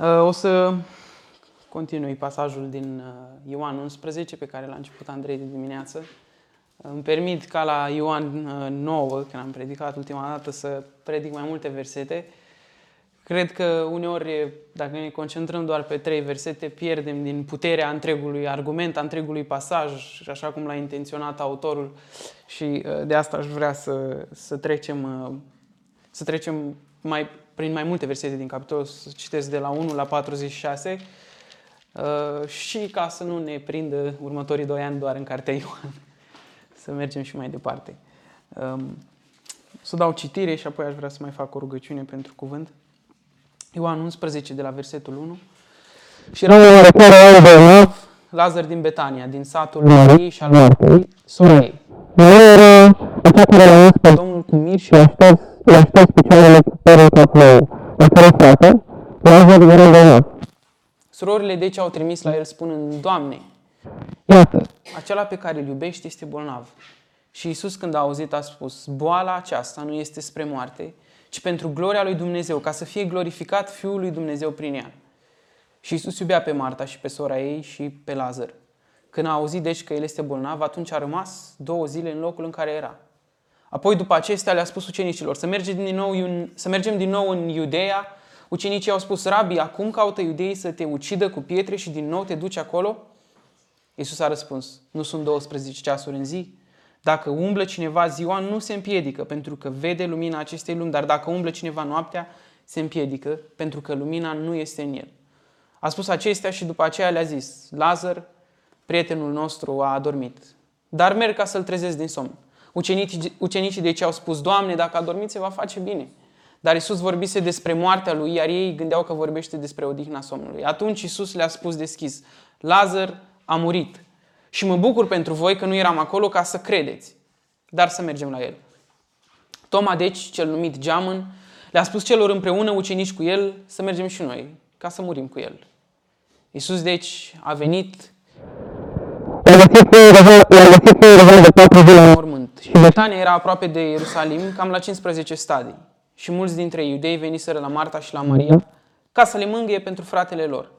Uh, O să continui pasajul din uh, Ioan 11 pe care l-a început Andrei de dimineață. Îmi permit ca la Ioan uh, 9, când am predicat ultima dată, să predic mai multe versete. Cred că uneori, dacă ne concentrăm doar pe trei versete, pierdem din puterea întregului argument, a întregului pasaj, așa cum l-a intenționat autorul. Și uh, de asta aș vrea să, să trecem, uh, să trecem mai, prin mai multe versete din capitolul, să citesc de la 1 la 46, uh, și ca să nu ne prindă următorii doi ani doar în cartea Ioan, să mergem și mai departe. Um, Să dau citire și apoi aș vrea să mai fac o rugăciune pentru cuvânt. Ioan 11, de la versetul 1. Și era o oarecare oară bolnav, Lazar din Betania, din satul Mariei și al Martei, sora ei. Maria era acea care l-a dus pe Domnul cu mir și și a șters, i-a șters picioarele cu părul capului. La care frate, Lazar era bolnav. surorile deci au trimis la el spunând, Doamne, Iată, acela pe care îl iubești este bolnav. Și Isus când a auzit a spus, boala aceasta nu este spre moarte, ci pentru gloria lui Dumnezeu, ca să fie glorificat Fiul lui Dumnezeu prin ea. Și Isus iubea pe Marta și pe sora ei și pe Lazar. Când a auzit deci că el este bolnav, atunci a rămas două zile în locul în care era. Apoi după acestea le-a spus ucenicilor să mergem din nou, în- să mergem din nou în Iudeea. Ucenicii au spus, Rabi, acum caută iudeii să te ucidă cu pietre și din nou te duci acolo? Iisus a răspuns, nu sunt 12 ceasuri în zi? Dacă umblă cineva ziua, nu se împiedică, pentru că vede lumina acestei lumi, dar dacă umblă cineva noaptea, se împiedică, pentru că lumina nu este în el. A spus acestea și după aceea le-a zis, Lazar, prietenul nostru, a adormit, dar merg ca să-l trezesc din somn. Ucenicii, ucenicii de ce au spus, Doamne, dacă a dormit, se va face bine. Dar Isus vorbise despre moartea lui, iar ei gândeau că vorbește despre odihna somnului. Atunci Isus le-a spus deschis, Lazar a murit. Și mă bucur pentru voi că nu eram acolo ca să credeți, dar să mergem la el. Toma, deci, cel numit Geamăn, le-a spus celor împreună ucenici cu el să mergem și noi, ca să murim cu el. Isus, deci, a venit i-a găsit pe război, i-a găsit pe război de patru zile la în mormânt. Și Betania era aproape de Ierusalim, cam la 15 stadii. Și mulți dintre iudei veniseră la Marta și la Maria ca să le mângâie pentru fratele lor.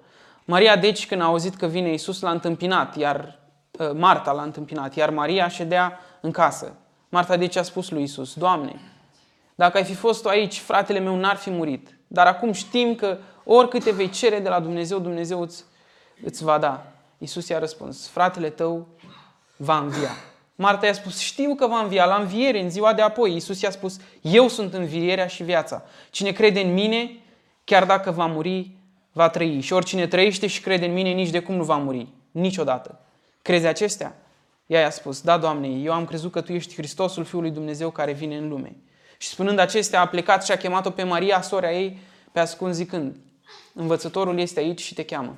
Maria, deci, când a auzit că vine Isus, l-a întâmpinat, iar uh, Marta l-a întâmpinat, iar Maria ședea în casă. Marta, deci, a spus lui Isus, Doamne, dacă ai fi fost tu aici, fratele meu n-ar fi murit. Dar acum știm că oricâte vei cere de la Dumnezeu, Dumnezeu îți, îți va da. Isus i-a răspuns, fratele tău va învia. Marta i-a spus, știu că va învia la înviere în ziua de apoi. Isus i-a spus, eu sunt învierea și viața. Cine crede în mine, chiar dacă va muri, va trăi. Și oricine trăiește și crede în mine, nici de cum nu va muri. Niciodată. Crezi acestea? Ea i-a spus, da, Doamne, eu am crezut că Tu ești Hristosul Fiul lui Dumnezeu care vine în lume. Și spunând acestea, a plecat și a chemat-o pe Maria, sora ei, pe ascuns zicând, învățătorul este aici și te cheamă.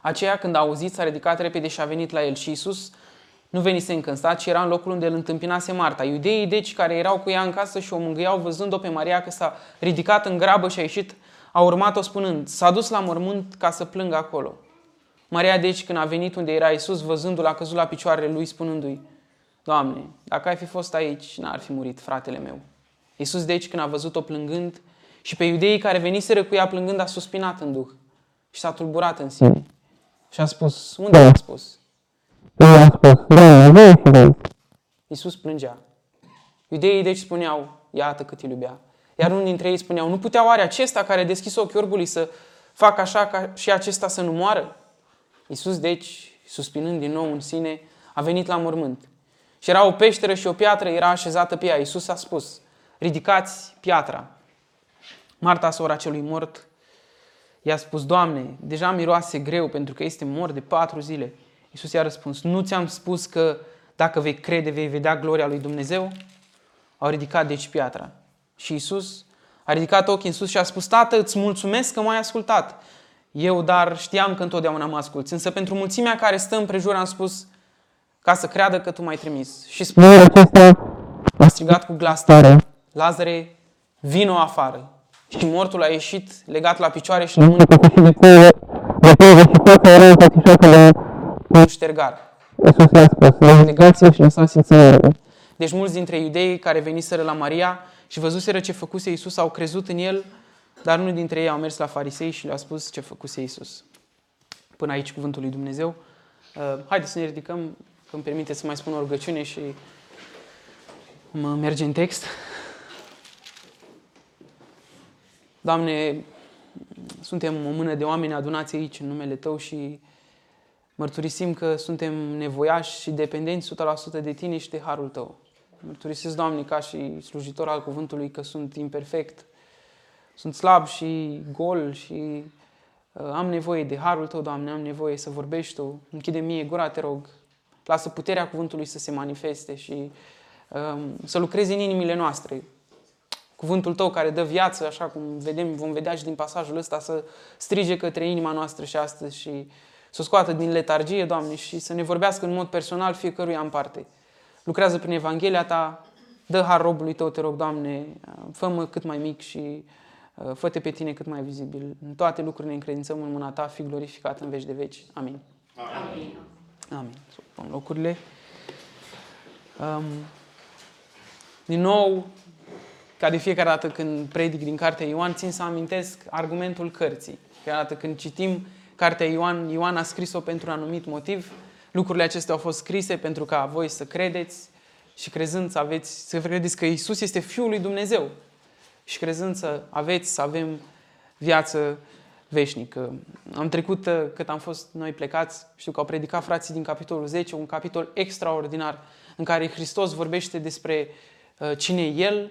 Aceea, când a auzit, s-a ridicat repede și a venit la el. Și Isus nu venise încă în stat, ci era în locul unde îl întâmpinase Marta. Iudeii, deci, care erau cu ea în casă și o mângâiau, văzând-o pe Maria că s-a ridicat în grabă și a ieșit, a urmat-o spunând, s-a dus la mormânt ca să plângă acolo. Maria, deci, când a venit unde era Isus, văzându-l, a căzut la picioarele lui, spunându-i, Doamne, dacă ai fi fost aici, n-ar fi murit fratele meu. Isus, deci, când a văzut-o plângând și pe iudeii care veniseră cu ea plângând, a suspinat în duh și s-a tulburat în sine. Și a spus, unde a spus? i-a spus, Doamne, voi și voi. Iisus plângea. Iudeii deci spuneau, iată cât îl iubea. Iar unul dintre ei spuneau, nu putea oare acesta care a deschis ochii orbului să facă așa ca și acesta să nu moară? Iisus deci, suspinând din nou în sine, a venit la mormânt. Și era o peșteră și o piatră era așezată pe ea. Iisus a spus, ridicați piatra. Marta, sora celui mort, i-a spus, Doamne, deja miroase greu pentru că este mort de patru zile. Iisus i-a răspuns, nu ți-am spus că dacă vei crede, vei vedea gloria lui Dumnezeu? Au ridicat deci piatra. Și Iisus a ridicat ochii în sus și a spus, Tată, îți mulțumesc că m-ai ascultat. Eu, dar știam că întotdeauna mă asculți. Însă pentru mulțimea care stă împrejur am spus, ca să creadă că tu m-ai trimis. Și Spune acesta, a strigat cu glas tare, Lazare, vino afară. Și mortul a ieșit legat la picioare și la mâini că și de pe de pe și fața era înfățișată de cu un ștergar. Iisus i-a spus, ridicați-vă și lăsați-l să meargă. Deci mulți dintre iudei care veniseră la Maria și văzuseră ce făcuse Iisus au crezut în el, Dar unul dintre ei au mers la farisei și le-a spus ce făcuse Iisus. Până aici cuvântul lui Dumnezeu. Uh, haideți să ne ridicăm, că îmi permite să mai spun o rugăciune și mă merge în text. Doamne, suntem o mână de oameni adunați aici în numele Tău și mărturisim că suntem nevoiași și dependenți 100% de Tine și de Harul Tău. Mărturisesc, Doamne, ca și slujitor al cuvântului că sunt imperfect, sunt slab și gol și uh, am nevoie de Harul Tău, Doamne, am nevoie să vorbești Tu. Închide mie gura, te rog. Lasă puterea cuvântului să se manifeste și um, să lucrezi în inimile noastre. Cuvântul Tău care dă viață, așa cum vedem, vom vedea și din pasajul ăsta, să strige către inima noastră și astăzi și să o scoată din letargie, Doamne, și să ne vorbească în mod personal fiecăruia în parte. Lucrează prin Evanghelia Ta, dă har robului Tău, te rog, Doamne, fă-mă cât mai mic și uh, fă-te pe Tine cât mai vizibil. În toate lucrurile ne încredințăm în mâna Ta, fi glorificat în veci de veci. Amin. Amin. Amin. Să ocupăm locurile. Um, din nou, ca de fiecare dată când predic din cartea Ioan, țin să amintesc argumentul cărții. Fiecare dată când citim cartea Ioan, Ioan a scris-o pentru un anumit motiv. Lucrurile acestea au fost scrise pentru ca voi să credeți și crezând să aveți, să credeți că Isus este Fiul lui Dumnezeu. Și crezând să aveți, să avem viață veșnică. Am trecut uh, cât am fost noi plecați, știu că au predicat frații din capitolul 10, un capitol extraordinar în care Hristos vorbește despre uh, cine e El, uh,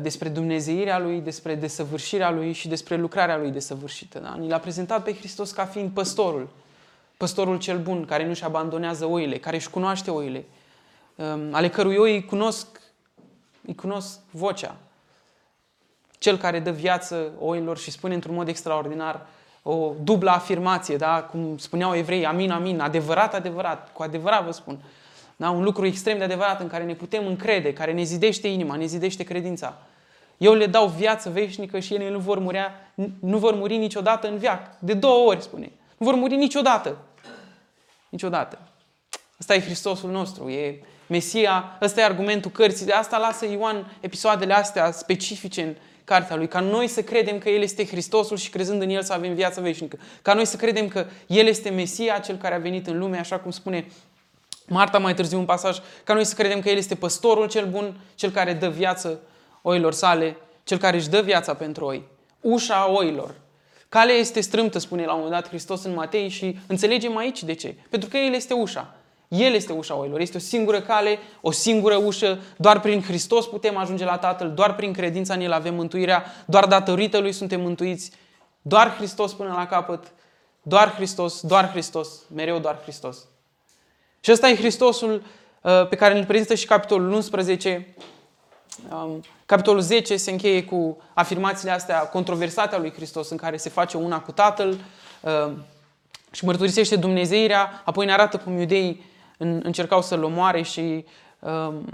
despre Dumnezeirea Lui, despre desăvârșirea Lui și despre lucrarea Lui desăvârșită. Da? Ni l-a prezentat pe Hristos ca fiind păstorul, păstorul cel bun, care nu-și abandonează oile, care își cunoaște oile, um, ale cărui oi îi cunosc, îi cunosc vocea. Cel care dă viață oilor și spune într-un mod extraordinar o dublă afirmație, da? cum spuneau evrei, amin, amin, adevărat, adevărat, cu adevărat vă spun. Da? Un lucru extrem de adevărat în care ne putem încrede, care ne zidește inima, ne zidește credința. Eu le dau viață veșnică și ele nu vor, murea, nu vor muri niciodată în viac. De două ori, spune. Nu vor muri niciodată. Niciodată. Ăsta e Hristosul nostru, e Mesia, ăsta e argumentul cărții. De asta lasă Ioan episoadele astea specifice în cartea lui, ca noi să credem că El este Hristosul și crezând în El să avem viață veșnică. Ca noi să credem că El este Mesia, Cel care a venit în lume, așa cum spune Marta mai târziu un pasaj, ca noi să credem că El este păstorul cel bun, Cel care dă viață oilor sale, Cel care își dă viața pentru oi. Ușa oilor. Calea este strâmtă, spune la un moment dat Hristos în Matei și înțelegem aici de ce. Pentru că El este ușa. El este ușa oilor. Este o singură cale, o singură ușă. Doar prin Hristos putem ajunge la Tatăl, doar prin credința în El avem mântuirea, doar datorită Lui suntem mântuiți. Doar Hristos până la capăt, doar Hristos, doar Hristos, mereu doar Hristos. Și ăsta e Hristosul uh, pe care îl prezintă și capitolul 11. Um, capitolul 10 se încheie cu afirmațiile astea controversate a lui Hristos, în care se face una cu Tatăl uh, și mărturisește Dumnezeirea, apoi ne arată cum iudeii încercau să-l omoare și um,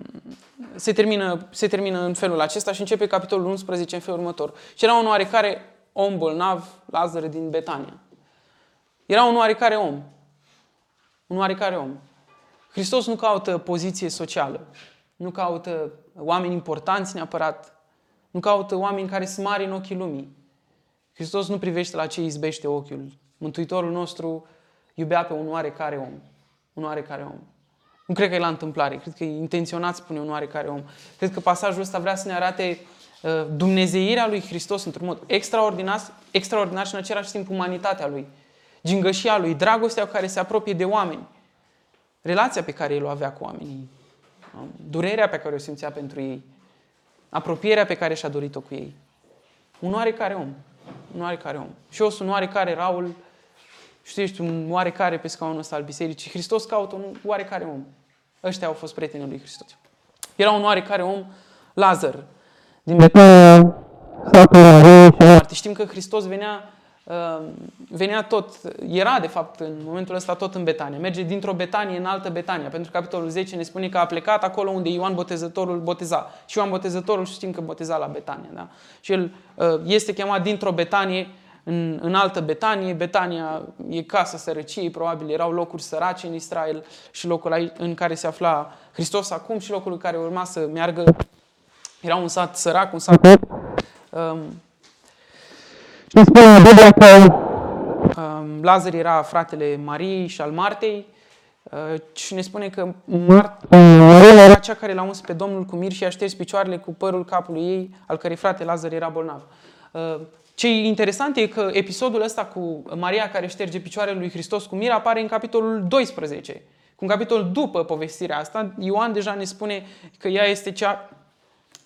se, termină, se termină în felul acesta și începe capitolul 11 în felul următor. Și era un oarecare om bolnav, Lazar din Betania. Era un oarecare om. Un oarecare om. Hristos nu caută poziție socială. Nu caută oameni importanți neapărat. Nu caută oameni care sunt mari în ochii lumii. Hristos nu privește la ce izbește ochiul. Mântuitorul nostru iubea pe un oarecare om un oarecare om. Nu cred că e la întâmplare, cred că e intenționat spune un oarecare om. Cred că pasajul ăsta vrea să ne arate uh, dumnezeirea lui Hristos într-un mod extraordinar, extraordinar și în același timp umanitatea lui, gingășia lui, dragostea cu care se apropie de oameni, relația pe care el o avea cu oamenii, um, durerea pe care o simțea pentru ei, apropierea pe care și-a dorit-o cu ei. Un oarecare om. Un oarecare om. Și eu sunt un oarecare Raul, și tu ești un oarecare pe scaunul ăsta al bisericii. Hristos caută un oarecare om. Ăștia au fost prietenii lui Hristos. Era un oarecare om, Lazar, din Betania, Știm că Hristos venea, uh, venea tot, era de fapt în momentul ăsta tot în Betania. Merge dintr-o Betanie în altă Betania. Pentru că capitolul 10 ne spune că a plecat acolo unde Ioan Botezătorul boteza. Și Ioan Botezătorul știm că boteza la Betania. Da? Și el uh, este chemat dintr-o Betanie în, în altă Betanie. Betania e casa sărăciei, probabil erau locuri sărace în Israel și locul aici, în care se afla Hristos acum și locul în care urma să meargă era un sat sărac, un sat... Um, Și spune Biblia că Um, Lazar era fratele Mariei și al Martei uh, și ne spune că Marta uh, Maria era era cea care l-a uns pe Domnul cu mir și a șters picioarele cu părul capului ei, al cărei frate Lazar era bolnav. Uh, Ce e interesant e că episodul ăsta cu Maria care șterge picioarele lui Hristos cu mir apare în capitolul 12. Cu un capitol după povestirea asta, Ioan deja ne spune că ea este cea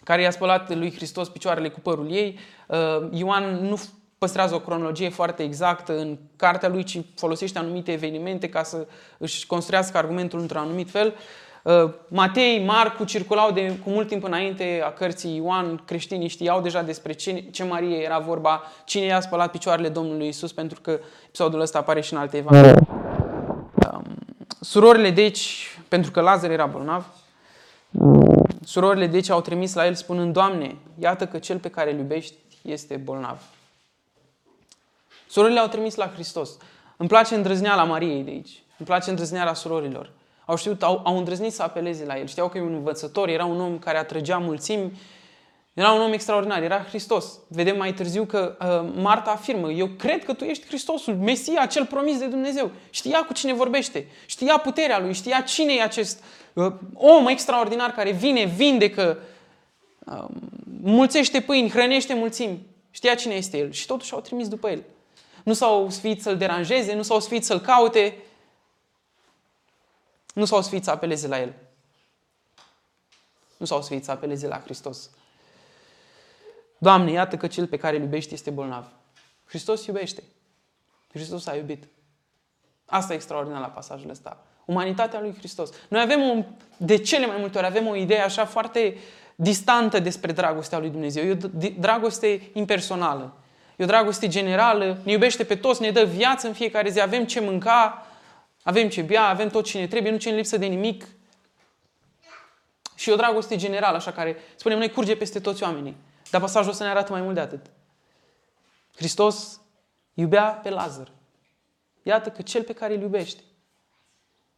care i-a spălat lui Hristos picioarele cu părul ei. Uh, Ioan nu păstrează o cronologie foarte exactă în cartea lui, ci folosește anumite evenimente ca să își construiască argumentul într-un anumit fel. Uh, Matei, Marcu circulau de, cu mult timp înainte a cărții Ioan, creștinii știau deja despre ce, ce Marie era vorba, cine i-a spălat picioarele Domnului Isus, pentru că episodul ăsta apare și în alte evanghelii. Surorile, deci, pentru că Lazar era bolnav, surorile, deci, au trimis la el spunând, Doamne, iată că cel pe care îl iubești este bolnav. Surorile au trimis la Hristos. Îmi place îndrăzneala Mariei de aici. Îmi place îndrăzneala surorilor. Au știut, au, au îndrăznit să apeleze la el. Știau că e un învățător, era un om care atrăgea mulțimi, era un om extraordinar, era Hristos. Vedem mai târziu că uh, Marta afirmă, eu cred că tu ești Hristosul, Mesia, cel promis de Dumnezeu. Știa cu cine vorbește, știa puterea lui, știa cine e acest uh, om extraordinar care vine, vindecă, uh, mulțește pâini, hrănește mulțimi. Știa cine este el și totuși au trimis după el. Nu s-au sfiit să-l deranjeze, nu s-au sfiit să-l caute, nu s-au sfiit să apeleze la el. Nu s-au sfiit să apeleze la Hristos. Doamne, iată că cel pe care îl iubești este bolnav. Hristos iubește. Hristos a iubit. Asta e extraordinar la pasajul ăsta. Umanitatea lui Hristos. Noi avem, un, de cele mai multe ori, avem o idee așa foarte distantă despre dragostea lui Dumnezeu. E o d- dragoste impersonală. E o dragoste generală, ne iubește pe toți, ne dă viață în fiecare zi, avem ce mânca, avem ce bea, avem tot ce ne trebuie, nu ce ne lipsă de nimic. Și e o dragoste generală, așa care, spunem noi, curge peste toți oamenii. Dar pasajul ăsta ne arată mai mult de atât. Hristos iubea pe Lazar. Iată că cel pe care îl iubește.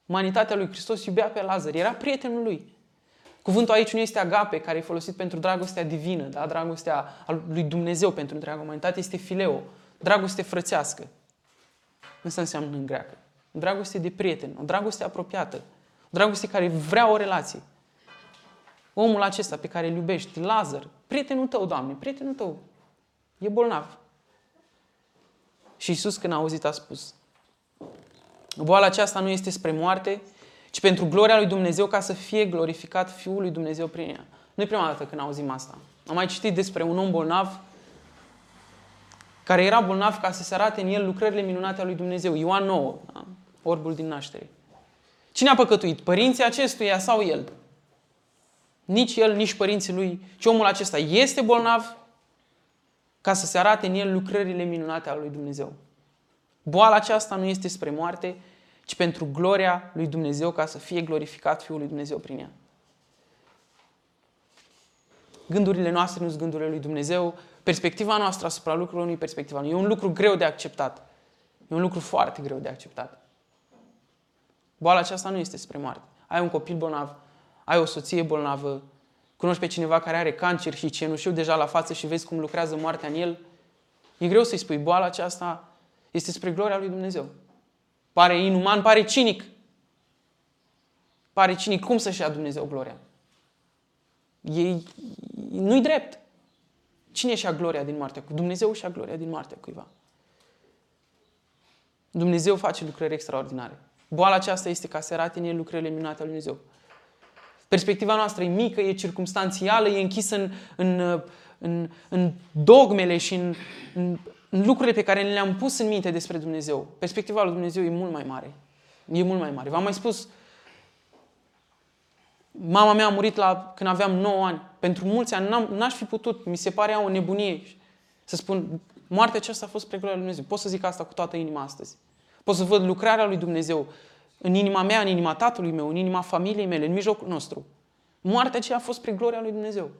Umanitatea lui Hristos iubea pe Lazar. Era prietenul lui. Cuvântul aici nu este agape, care e folosit pentru dragostea divină, da? dragostea lui Dumnezeu pentru întreaga umanitate, este fileo, dragoste frățească. Asta înseamnă în greacă. O dragoste de prieten, o dragoste apropiată, o dragoste care vrea o relație. Omul acesta pe care îl iubești, Lazar, prietenul tău, Doamne, prietenul tău, e bolnav. Și Iisus când a auzit a spus, boala aceasta nu este spre moarte, ci pentru gloria lui Dumnezeu ca să fie glorificat Fiul lui Dumnezeu prin ea. Nu e prima dată când auzim asta. Am mai citit despre un om bolnav care era bolnav ca să se arate în el lucrările minunate ale lui Dumnezeu. Ioan 9, da? orbul din naștere. Cine a păcătuit? Părinții acestuia sau el? Nici el, nici părinții lui, ci omul acesta este bolnav ca să se arate în el lucrările minunate ale lui Dumnezeu. Boala aceasta nu este spre moarte, ci pentru gloria lui Dumnezeu, ca să fie glorificat Fiul lui Dumnezeu prin ea. Gândurile noastre nu sunt gândurile lui Dumnezeu, perspectiva noastră asupra lucrurilor nu e perspectiva lui. E un lucru greu de acceptat. E un lucru foarte greu de acceptat. Boala aceasta nu este spre moarte. Ai un copil bolnav, ai o soție bolnavă, cunoști pe cineva care are cancer și cenușiu deja la față și vezi cum lucrează moartea în el, e greu să-i spui, boala aceasta este spre gloria lui Dumnezeu. Pare inuman, pare cinic. Pare cinic. Cum să-și ia Dumnezeu gloria? E, nu-i drept. Cine și-a gloria din moartea cuiva? Dumnezeu și-a gloria din moartea cuiva. Dumnezeu face lucrări extraordinare. Boala aceasta este ca să arate în el lucrările minunate ale lui Dumnezeu. Perspectiva noastră e mică, e circumstanțială, e închisă în, în, în, în dogmele și în, în, în lucrurile pe care le-am pus în minte despre Dumnezeu. Perspectiva lui Dumnezeu e mult mai mare. E mult mai mare. V-am mai spus, mama mea a murit la, când aveam 9 ani. Pentru mulți ani n-am, n-aș fi putut, mi se pare o nebunie să spun, moartea aceasta a fost spre gloria lui Dumnezeu. Pot să zic asta cu toată inima astăzi. Pot să văd lucrarea lui Dumnezeu în inima mea, în inima tatălui meu, în inima familiei mele, în mijlocul nostru. Moartea aceea a fost spre gloria lui Dumnezeu.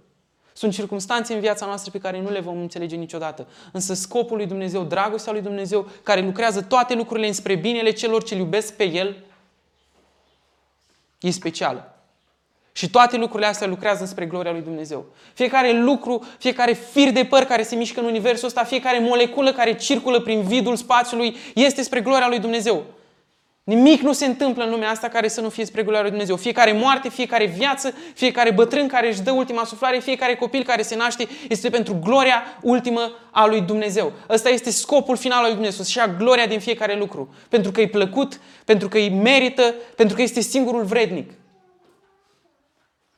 Sunt circunstanțe în viața noastră pe care nu le vom înțelege niciodată. Însă scopul lui Dumnezeu, dragostea lui Dumnezeu, care lucrează toate lucrurile înspre binele celor ce iubesc pe El, e specială. Și toate lucrurile astea lucrează spre gloria lui Dumnezeu. Fiecare lucru, fiecare fir de păr care se mișcă în universul ăsta, fiecare moleculă care circulă prin vidul spațiului, este spre gloria lui Dumnezeu. Nimic nu se întâmplă în lumea asta care să nu fie spre gloria lui Dumnezeu. Fiecare moarte, fiecare viață, fiecare bătrân care își dă ultima suflare, fiecare copil care se naște este pentru gloria ultimă a lui Dumnezeu. Ăsta este scopul final al lui Dumnezeu, să-și ia gloria din fiecare lucru. Pentru că e plăcut, pentru că îi merită, pentru că este singurul vrednic.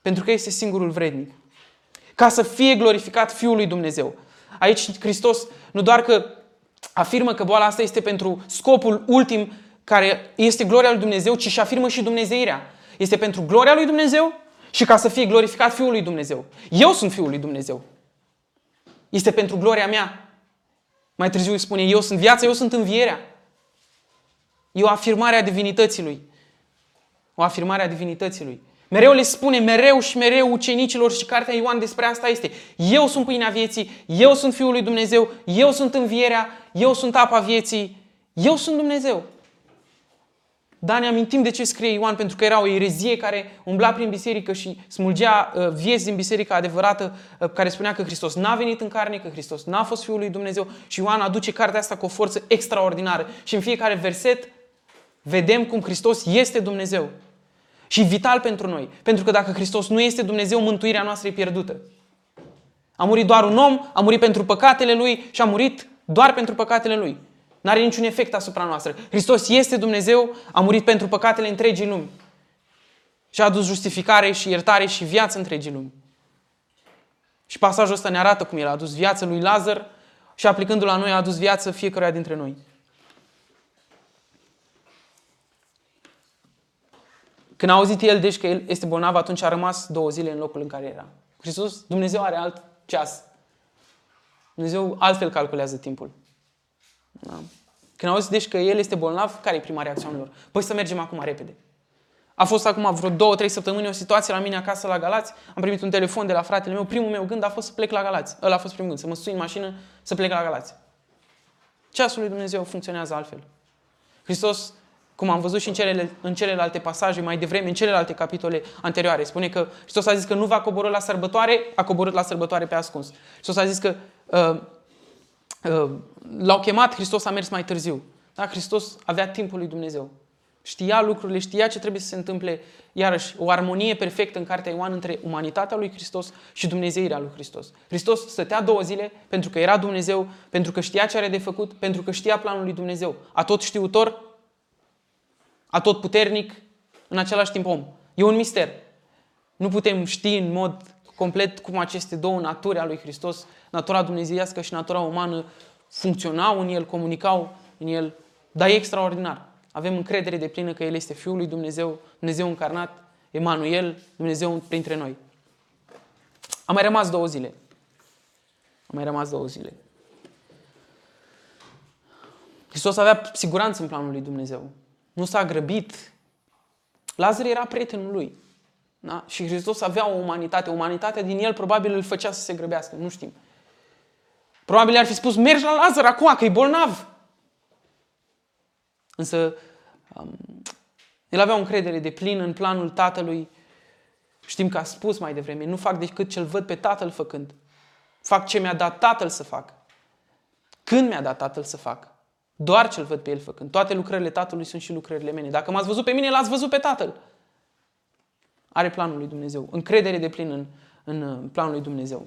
Pentru că este singurul vrednic. Ca să fie glorificat Fiul lui Dumnezeu. Aici Hristos nu doar că afirmă că boala asta este pentru scopul ultim care este gloria lui Dumnezeu, ci și afirmă și Dumnezeirea. Este pentru gloria lui Dumnezeu și ca să fie glorificat Fiul lui Dumnezeu. Eu sunt Fiul lui Dumnezeu. Este pentru gloria mea. Mai târziu îi spune, eu sunt viața, eu sunt învierea. E o afirmare a divinității lui. O afirmare a divinității lui. Mereu le spune, mereu și mereu ucenicilor și cartea Ioan despre asta este. Eu sunt pâinea vieții, eu sunt Fiul lui Dumnezeu, eu sunt învierea, eu sunt apa vieții, eu sunt Dumnezeu. Dar ne amintim de ce scrie Ioan, pentru că era o erezie care umbla prin biserică și smulgea uh, vieți din biserica adevărată, uh, care spunea că Hristos n-a venit în carne, că Hristos n-a fost Fiul lui Dumnezeu și Ioan aduce cartea asta cu o forță extraordinară. Și în fiecare verset vedem cum Hristos este Dumnezeu. Și vital pentru noi. Pentru că dacă Hristos nu este Dumnezeu, mântuirea noastră e pierdută. A murit doar un om, a murit pentru păcatele lui și a murit doar pentru păcatele lui. Nu are niciun efect asupra noastră. Hristos este Dumnezeu, a murit pentru păcatele întregii lumi. Și a adus justificare și iertare și viață întregii lumi. Și pasajul ăsta ne arată cum El a adus viață lui Lazar și aplicându-l la noi a adus viață fiecăruia dintre noi. Când a auzit el, deci, că el este bolnav, atunci a rămas două zile în locul în care era. Hristos, Dumnezeu are alt ceas. Dumnezeu altfel calculează timpul. Da? Când auzi deci că el este bolnav, care e prima reacție a lor? Păi să mergem acum repede. A fost acum vreo două, trei săptămâni o situație la mine acasă la Galați. Am primit un telefon de la fratele meu. Primul meu gând a fost să plec la Galați. Ăla a fost primul gând, să mă sui în mașină, să plec la Galați. Ceasul lui Dumnezeu funcționează altfel. Hristos, cum am văzut și în, celele, în celelalte pasaje mai devreme, în celelalte capitole anterioare, spune că Hristos a zis că nu va coborâ la sărbătoare, a coborât la sărbătoare pe ascuns. Hristos a zis că uh, uh, l-au chemat, Hristos a mers mai târziu. Da? Hristos avea timpul lui Dumnezeu. Știa lucrurile, știa ce trebuie să se întâmple. Iarăși, o armonie perfectă în Cartea Ioan între umanitatea lui Hristos și Dumnezeirea lui Hristos. Hristos stătea două zile pentru că era Dumnezeu, pentru că știa ce are de făcut, pentru că știa planul lui Dumnezeu. A tot știutor, a tot puternic, în același timp om. E un mister. Nu putem ști în mod complet cum aceste două naturi a lui Hristos, natura dumnezeiască și natura umană, funcționau în el, comunicau în el, dar e extraordinar. Avem încredere de plină că El este Fiul lui Dumnezeu, Dumnezeu încarnat, Emanuel, Dumnezeu printre noi. Am mai rămas două zile. Am mai rămas două zile. Hristos avea siguranță în planul lui Dumnezeu. Nu s-a grăbit. Lazar era prietenul lui. Da? Și Hristos avea o umanitate. Umanitatea din el probabil îl făcea să se grăbească. Nu știm. Probabil ar fi spus, mergi la Lazar acum, că e bolnav. Însă um, el avea o încredere de plin în planul tatălui. Știm că a spus mai devreme, nu fac decât ce-l văd pe tatăl făcând. Fac ce mi-a dat tatăl să fac. Când mi-a dat tatăl să fac. Doar ce-l văd pe el făcând. Toate lucrările tatălui sunt și lucrările mele. Dacă m-ați văzut pe mine, l-ați văzut pe tatăl. Are planul lui Dumnezeu. Încredere de plin în, în planul lui Dumnezeu.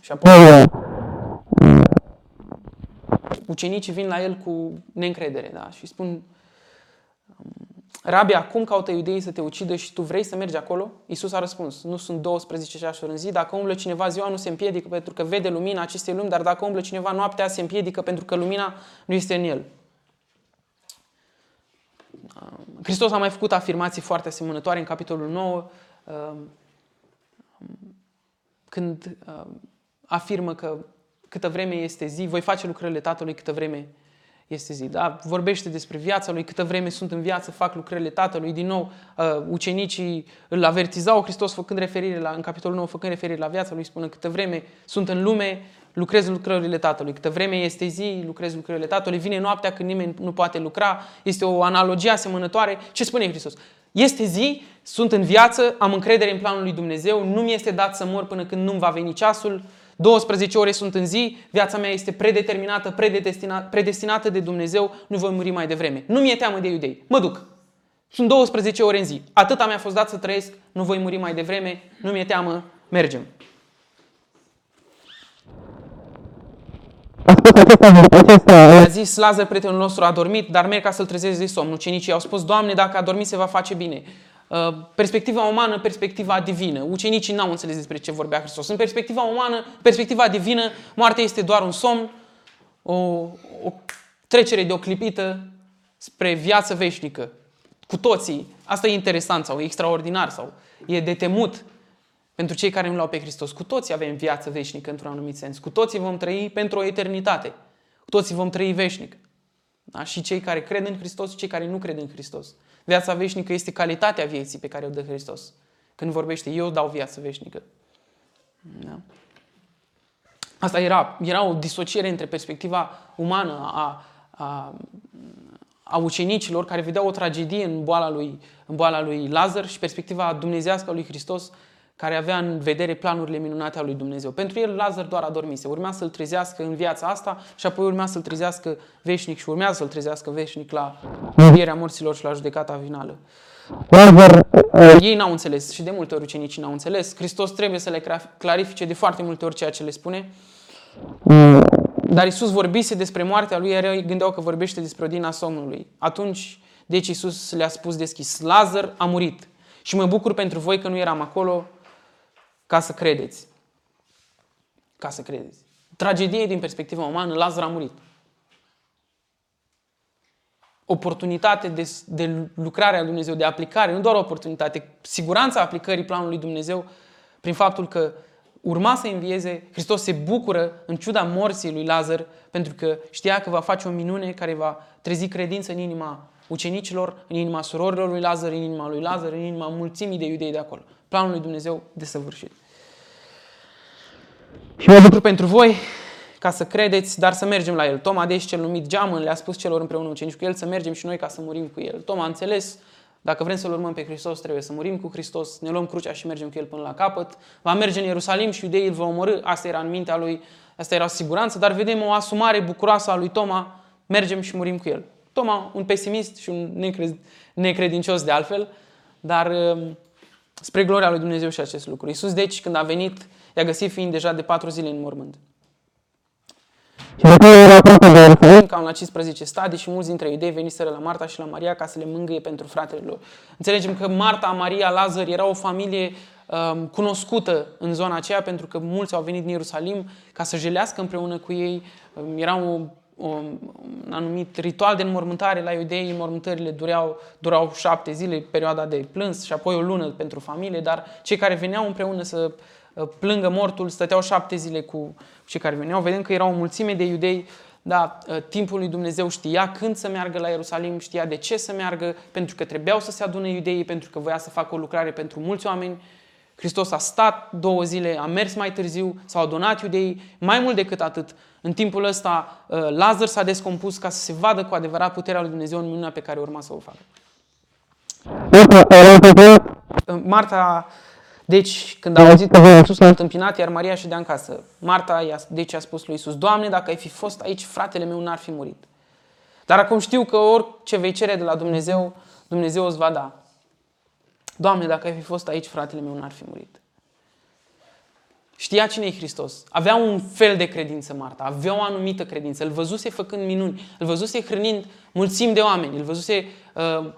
Și apoi ucenicii vin la el cu neîncredere da? și spun Rabi, acum caută iudeii să te ucidă și tu vrei să mergi acolo? Iisus a răspuns, nu sunt 12 ceasuri în zi, dacă umblă cineva ziua nu se împiedică pentru că vede lumina acestei lumi, dar dacă umblă cineva noaptea se împiedică pentru că lumina nu este în el. Hristos a mai făcut afirmații foarte asemănătoare în capitolul 9, când afirmă că câtă vreme este zi, voi face lucrările Tatălui câtă vreme este zi. Da? Vorbește despre viața lui, câtă vreme sunt în viață, fac lucrările Tatălui. Din nou, uh, ucenicii îl avertizau Hristos făcând referire la, în capitolul 9, făcând referire la viața lui, spună câtă vreme sunt în lume, lucrez lucrările Tatălui. Câtă vreme este zi, lucrez lucrările Tatălui. Vine noaptea când nimeni nu poate lucra. Este o analogie asemănătoare. Ce spune Hristos? Este zi, sunt în viață, am încredere în planul lui Dumnezeu, nu mi este dat să mor până când nu va veni ceasul. 12 ore sunt în zi, viața mea este predeterminată, predestinată de Dumnezeu, nu voi muri mai devreme. Nu mi-e teamă de iudei. Mă duc. Sunt 12 ore în zi. Atâta mi-a fost dat să trăiesc, nu voi muri mai devreme, nu mi-e teamă, mergem. A spus acesta, acesta, A zis Lazar, prietenul nostru, a dormit, dar merg ca să-l trezesc de somn. Ucenicii au spus, Doamne, dacă a dormit, se va face bine. Uh, perspectiva umană, perspectiva divină. Ucenicii n-au înțeles despre ce vorbea Hristos. În perspectiva umană, perspectiva divină, moartea este doar un somn, o, o trecere de o clipită spre viață veșnică. Cu toții. Asta e interesant sau e extraordinar sau e de temut pentru cei care nu l-au pe Hristos. Cu toții avem viață veșnică într-un anumit sens. Cu toții vom trăi pentru o eternitate. Cu toții vom trăi veșnic. Da? Și cei care cred în Hristos și cei care nu cred în Hristos. Viața veșnică este calitatea vieții pe care o dă Hristos. Când vorbește, eu dau viață veșnică. Da? Asta era, era o disociere între perspectiva umană a, a, a ucenicilor care vedeau o tragedie în boala lui, în boala lui Lazar și perspectiva dumnezească a lui Hristos care avea în vedere planurile minunate ale lui Dumnezeu. Pentru el Lazar doar a dormise. Urmea să-l trezească în viața asta și apoi urmea să-l trezească veșnic și urmează să-l trezească veșnic la învierea morților și la judecata finală. Lazar, uh, Ei n-au înțeles și de multe ori ucenicii n-au înțeles. Hristos trebuie să le clarifice de foarte multe ori ceea ce le spune. uh, Dar Isus vorbise despre moartea lui, iar ei gândeau că vorbește despre odina somnului. Atunci, deci Isus le-a spus deschis, Lazar a murit. Și mă bucur pentru voi că nu eram acolo ca să credeți. Ca să credeți. Tragedie din perspectiva umană, Lazar a murit. Oportunitate de, de lucrare a Dumnezeu, de aplicare, nu doar o oportunitate, siguranța aplicării planului Dumnezeu prin faptul că urma să învieze, Hristos se bucură în ciuda morții lui Lazar pentru că știa că va face o minune care va trezi credință în inima ucenicilor, în inima surorilor lui Lazar, în inima lui Lazar, în inima mulțimii de iudei de acolo. Planul lui Dumnezeu desăvârșit. Și mă bucur pentru voi ca să credeți, dar să mergem la el. Toma, deși cel numit Geamăn, le-a spus celor împreună ucenici cu el să mergem și noi ca să murim cu el. Toma a înțeles, dacă vrem să-L urmăm pe Hristos, trebuie să murim cu Hristos, ne luăm crucea și mergem cu El până la capăt. Va merge în Ierusalim și iudeii îl vor omorâ, asta era în mintea lui, asta era siguranță, dar vedem o asumare bucuroasă a lui Toma, mergem și murim cu El. Toma, un pesimist și un necred, necredincios de altfel, dar um, spre gloria lui Dumnezeu și acest lucru. Iisus, deci, când a venit, i-a găsit fiind deja de patru zile în mormânt. și acolo era aproape de Ierusalim, Cam la 15 stadii și mulți dintre iudei veniseră la Marta și la Maria ca să le mângâie pentru fratele lor. Înțelegem că Marta, Maria, Lazar era o familie um, cunoscută în zona aceea pentru că mulți au venit din Ierusalim ca să jelească împreună cu ei. Um, era o, o, un anumit ritual de înmormântare la iudei. Înmormântările dureau, durau șapte zile, perioada de plâns și apoi o lună pentru familie, dar cei care veneau împreună să uh, plângă mortul stăteau șapte zile cu cei care veneau. Vedem că era o mulțime de iudei da, timpul lui Dumnezeu știa când să meargă la Ierusalim, știa de ce să meargă, pentru că trebuiau să se adune iudeii, pentru că voia să facă o lucrare pentru mulți oameni. Hristos a stat două zile, a mers mai târziu, s-au adunat iudeii. Mai mult decât atât, în timpul ăsta, Lazar s-a descompus ca să se vadă cu adevărat puterea lui Dumnezeu în minunea pe care urma să o facă. Marta era întâmplat, Marta, deci, când a auzit că Iisus l-a întâmpinat, iar Maria ședea în casă. Marta, i-a- deci a spus lui Iisus, Doamne, dacă ai fi fost aici, fratele meu n-ar fi murit. Dar acum știu că orice vei cere de la Dumnezeu, Dumnezeu îți va da. Doamne, dacă ai fi fost aici, fratele meu n-ar fi murit. Știa cine e Hristos. Avea un fel de credință Marta, avea o anumită credință. Îl văzuse făcând minuni, îl văzuse hrănind mulțimi de oameni, îl văzuse uh, uh,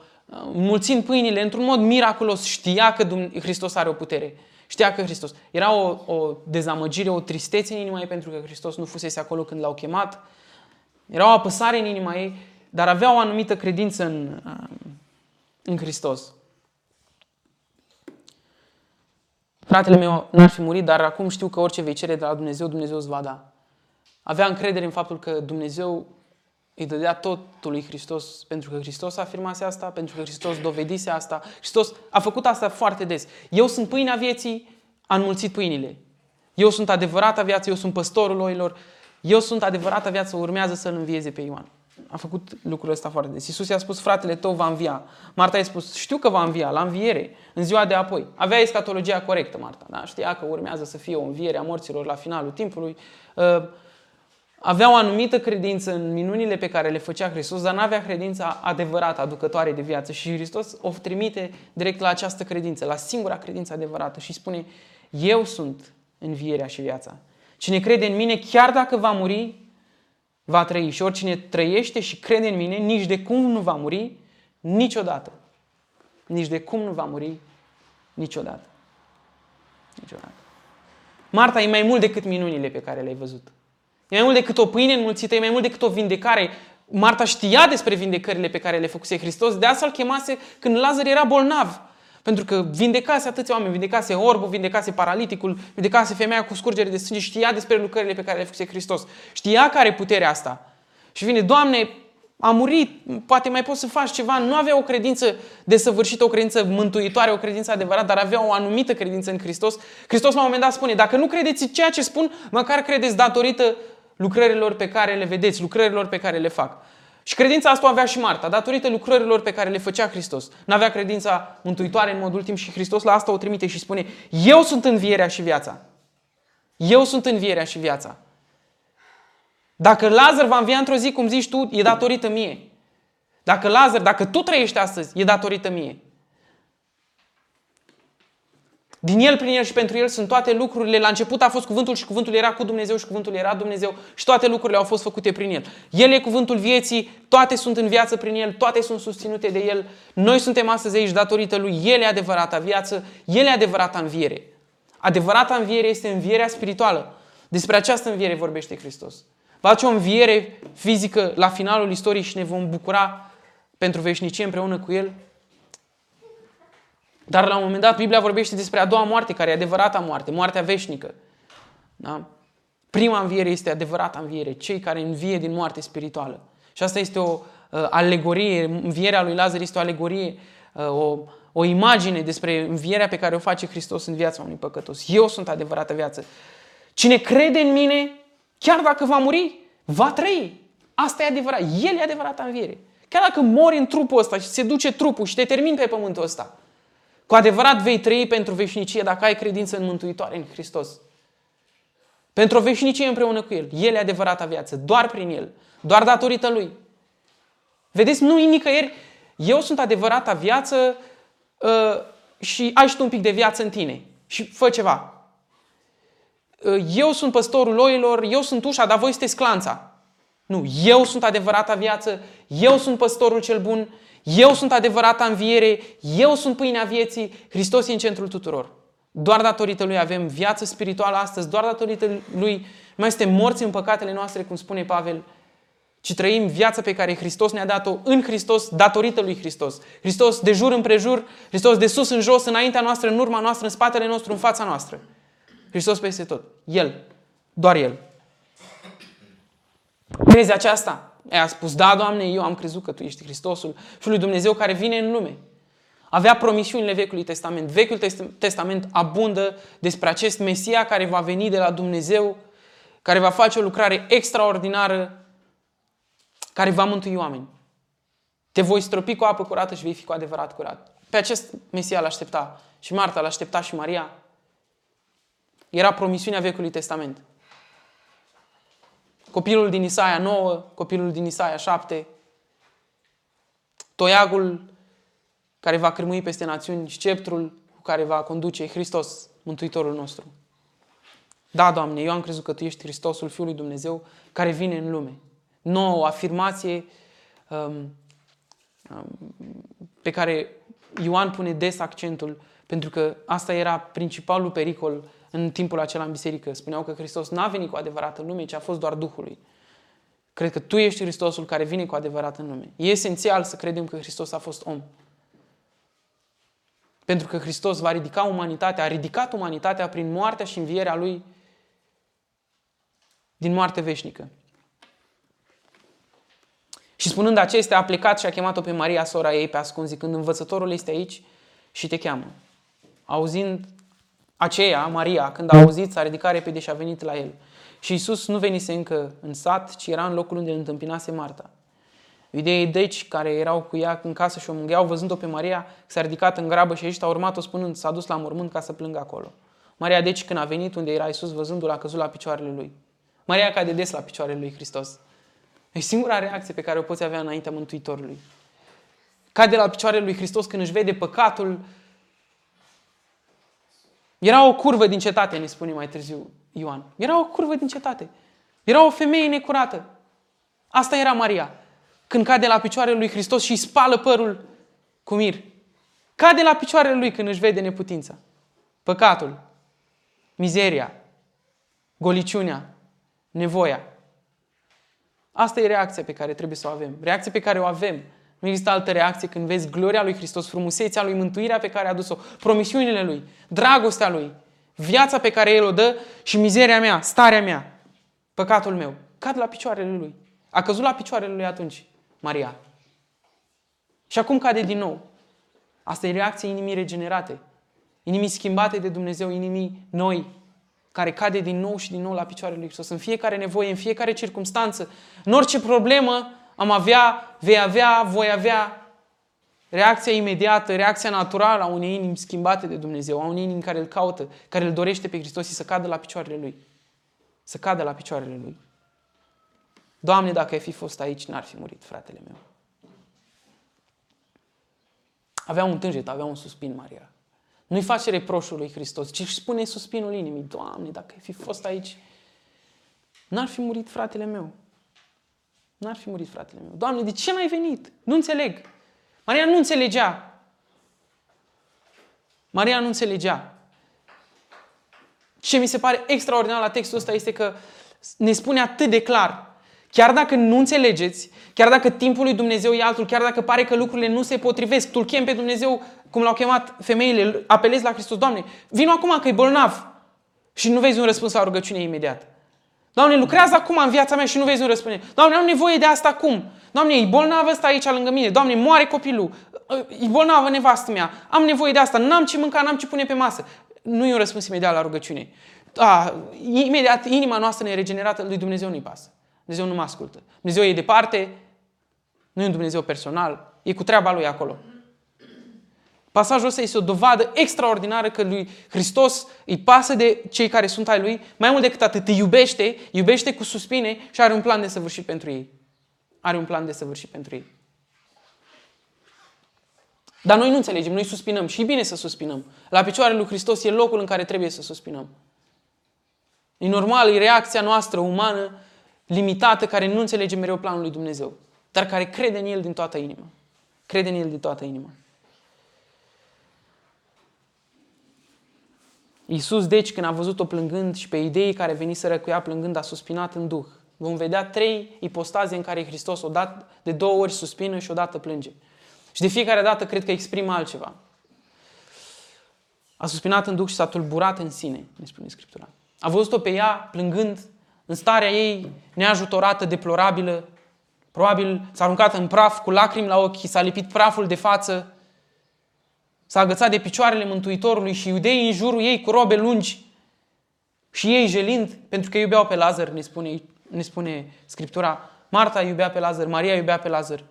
mulțind pâinile într-un mod miraculos. Știa că Dumne- Hristos are o putere. Știa că Hristos. Era o, o dezamăgire, o tristețe în inima ei pentru că Hristos nu fusese acolo când l-au chemat. Era o apăsare în inima ei, dar avea o anumită credință în, uh, în Hristos. Fratele meu n-ar fi murit, dar acum știu că orice vei cere de la Dumnezeu, Dumnezeu îți va da. Avea încredere în faptul că Dumnezeu îi dădea totul lui Hristos, pentru că Hristos afirmase asta, pentru că Hristos dovedise asta. Hristos a făcut asta foarte des. Eu sunt pâinea vieții, a înmulțit pâinile. Eu sunt adevărata viață, eu sunt păstorul oilor, eu sunt adevărata viață, urmează să-l învieze pe Ioan. A făcut lucrul ăsta foarte des. Iisus i-a spus, fratele tău va învia. Marta i-a spus, știu că va învia, la înviere, în ziua de apoi. Avea escatologia corectă, Marta. Da? Știa că urmează să fie o înviere a morților la finalul timpului. Uh, avea o anumită credință în minunile pe care le făcea Hristos, dar nu avea credința adevărată, aducătoare de viață. Și Hristos o trimite direct la această credință, la singura credință adevărată și spune, eu sunt învierea și viața. Cine crede în mine, chiar dacă va muri, va trăi. Și oricine trăiește și crede în mine, nici de cum nu va muri niciodată. Nici de cum nu va muri niciodată. Niciodată. Marta e mai mult decât minunile pe care le-ai văzut. E mai mult decât o pâine înmulțită, e mai mult decât o vindecare. Marta știa despre vindecările pe care le făcuse Hristos, de asta îl chemase când Lazar era bolnav. Pentru că vindecase atâția oameni, vindecase orbul, vindecase paraliticul, vindecase femeia cu scurgere de sânge, știa despre lucrările pe care le făcuse Hristos. Știa care e puterea asta. Și vine, Doamne, a murit, poate mai poți să faci ceva. Nu avea o credință desăvârșită, o credință mântuitoare, o credință adevărată, dar avea o anumită credință în Hristos. Hristos la un moment dat spune, dacă nu credeți ceea ce spun, măcar credeți datorită lucrărilor pe care le vedeți, lucrărilor pe care le fac. Și credința asta o avea și Marta, datorită lucrărilor pe care le făcea Hristos. Nu avea credința mântuitoare în mod ultim și Hristos la asta o trimite și spune Eu sunt învierea și viața. Eu sunt învierea și viața. Dacă Lazar va învia într-o zi, cum zici tu, e datorită mie. Dacă Lazar, dacă tu trăiești astăzi, e datorită mie. Din el, prin el și pentru el sunt toate lucrurile. La început a fost cuvântul și cuvântul era cu Dumnezeu și cuvântul era Dumnezeu și toate lucrurile au fost făcute prin el. El e cuvântul vieții, toate sunt în viață prin el, toate sunt susținute de el. Noi suntem astăzi aici datorită lui. El e adevărata viață, el e adevărata înviere. Adevărata înviere este învierea spirituală. Despre această înviere vorbește Hristos. Va face o înviere fizică la finalul istoriei și ne vom bucura pentru veșnicie împreună cu El. Dar la un moment dat Biblia vorbește despre a doua moarte, care e adevărata moarte, moartea veșnică. Da? Prima înviere este adevărata înviere, cei care învie din moarte spirituală. Și asta este o uh, alegorie, învierea lui Lazar este o alegorie, uh, o, o imagine despre învierea pe care o face Hristos în viața unui păcătos. Eu sunt adevărata viață. Cine crede în mine, chiar dacă va muri, va trăi. Asta e adevărat. El e adevărata înviere. Chiar dacă mori în trupul ăsta și se duce trupul și te termini pe pământul ăsta, cu adevărat vei trăi pentru veșnicie dacă ai credință în Mântuitoare, în Hristos. Pentru o veșnicie împreună cu El. El e adevărata viață, doar prin El, doar datorită Lui. Vedeți, nu nicăieri. Eu sunt adevărata viață uh, și ai și tu un pic de viață în tine. Și fă ceva. Uh, eu sunt păstorul oilor, eu sunt ușa, dar voi sunteți clanța. Nu, eu sunt adevărata viață, eu sunt păstorul cel bun, eu sunt adevărata înviere, eu sunt pâinea vieții, Hristos e în centrul tuturor. Doar datorită Lui avem viață spirituală astăzi, doar datorită Lui nu mai suntem morți în păcatele noastre, cum spune Pavel, ci trăim viața pe care Hristos ne-a dat-o în Hristos, datorită lui Hristos. Hristos de jur împrejur, Hristos de sus în jos, înaintea noastră, în urma noastră, în spatele nostru, în fața noastră. Hristos peste tot. El. Doar El. Crezi aceasta? Ea a spus, da, Doamne, eu am crezut că Tu ești Hristosul, Fiul lui Dumnezeu care vine în lume. Avea promisiunile Vechiului Testament. Vechiul Testament abundă despre acest Mesia care va veni de la Dumnezeu, care va face o lucrare extraordinară, care va mântui oameni. Te voi stropi cu apă curată și vei fi cu adevărat curat. Pe acest Mesia l-aștepta și Marta l-aștepta și Maria. Era promisiunea Vechiului Testament. Copilul din Isaia 9, copilul din Isaia 7, toiagul care va cârmui peste națiuni, sceptrul cu care va conduce Hristos, Mântuitorul nostru. Da, Doamne, eu am crezut că Tu ești Hristosul, Fiul lui Dumnezeu, care vine în lume. Nouă afirmație um, um, pe care Ioan pune des accentul, pentru că asta era principalul pericol în timpul acela în biserică. Spuneau că Hristos n-a venit cu adevărat în lume, ci a fost doar Duhului. Cred că Tu ești Hristosul care vine cu adevărat în lume. E esențial să credem că Hristos a fost om. Pentru că Hristos va ridica umanitatea, a ridicat umanitatea prin moartea și învierea Lui din moarte veșnică. Și spunând acestea, a plecat și a chemat-o pe Maria, sora ei, pe ascuns, zicând, învățătorul este aici și te cheamă. Auzind Aceea, Maria, când a auzit, s-a ridicat repede și a venit la el. Și Isus nu venise încă în sat, ci era în locul unde îl întâmpinase Marta. Iudeii deci, care erau cu ea în casă și o mângheau, văzând-o pe Maria, s-a ridicat în grabă și aici a urmat-o spunând, s-a dus la mormânt ca să plângă acolo. Maria deci, când a venit unde era Isus, văzându-l, a căzut la picioarele lui. Maria cade des la picioarele lui Hristos. E singura reacție pe care o poți avea înaintea Mântuitorului. Cade la picioarele lui Hristos când își vede păcatul. Era o curvă din cetate, ne spune mai târziu Ioan. Era o curvă din cetate. Era o femeie necurată. Asta era Maria. Când cade la picioarele lui Hristos și îi spală părul cu mir. Cade la picioarele lui când își vede neputința. Păcatul, mizeria, goliciunea, nevoia. Asta e reacția pe care trebuie să o avem. Reacția pe care o avem. Nu există altă reacție când vezi gloria lui Hristos, frumusețea lui, mântuirea pe care a adus-o, promisiunile lui, dragostea lui, viața pe care el o dă și mizeria mea, starea mea, păcatul meu. Cad la picioarele lui. A căzut la picioarele lui atunci, Maria. Și acum cade din nou. Asta e reacția inimii regenerate, inimii schimbate de Dumnezeu, inimii noi, care cade din nou și din nou la picioarele lui Hristos. În fiecare nevoie, în fiecare circunstanță, în orice problemă am avea, vei avea, voi avea reacția imediată, reacția naturală a unei inimi schimbate de Dumnezeu, a unei inimi care îl caută, care îl dorește pe Hristos și să cadă la picioarele Lui. Să cadă la picioarele Lui. Doamne, dacă ai fi fost aici, n-ar fi murit fratele meu. Avea un tânjet, avea un suspin, Maria. Nu-i face reproșul lui Hristos, ci își spune suspinul inimii. Doamne, dacă ai fi fost aici, n-ar fi murit fratele meu. N-ar fi murit fratele meu. Doamne, de ce n-ai venit? Nu înțeleg. Maria nu înțelegea. Maria nu înțelegea. Ce mi se pare extraordinar la textul ăsta este că ne spune atât de clar Chiar dacă nu înțelegeți, chiar dacă timpul lui Dumnezeu e altul, chiar dacă pare că lucrurile nu se potrivesc, tu chem pe Dumnezeu, cum l-au chemat femeile, apelezi la Hristos, Doamne, vino acum că e bolnav și nu vezi un răspuns la rugăciune imediat. Doamne, lucrează acum în viața mea și nu vezi un răspuns. Doamne, am nevoie de asta acum. Doamne, e bolnav ăsta aici lângă mine. Doamne, moare copilul. E bolnavă nevastă mea. Am nevoie de asta. N-am ce mânca, n-am ce pune pe masă. Nu e un răspuns imediat la rugăciune. A, imediat inima noastră neregenerată lui Dumnezeu nu-i pasă. Dumnezeu nu mă ascultă. Dumnezeu e departe, nu e un Dumnezeu personal, e cu treaba lui acolo. Pasajul ăsta este o dovadă extraordinară că lui Hristos îi pasă de cei care sunt ai lui, mai mult decât atât îi iubește, iubește cu suspine și are un plan de săvârșit pentru ei. Are un plan de săvârșit pentru ei. Dar noi nu înțelegem, noi suspinăm și e bine să suspinăm. La picioarele lui Hristos e locul în care trebuie să suspinăm. E normal, e reacția noastră umană limitată, care nu înțelege mereu planul lui Dumnezeu, dar care crede în El din toată inima. Crede în El din toată inima. Iisus, deci, când a văzut-o plângând și pe idei care veniseră cu ea plângând, a suspinat în duh. Vom vedea trei ipostaze în care Hristos odată de două ori suspină și odată plânge. Și de fiecare dată cred că exprimă altceva. A suspinat în duh și s-a tulburat în sine, ne spune Scriptura. A văzut-o pe ea plângând în starea ei neajutorată, deplorabilă, probabil s-a aruncat în praf cu lacrimi la ochi, s-a lipit praful de față, s-a agățat de picioarele Mântuitorului și iudeii în jurul ei cu robe lungi și ei jelind, pentru că iubeau pe Lazar, ne spune, ne spune Scriptura. Marta iubea pe Lazar, Maria iubea pe Lazar.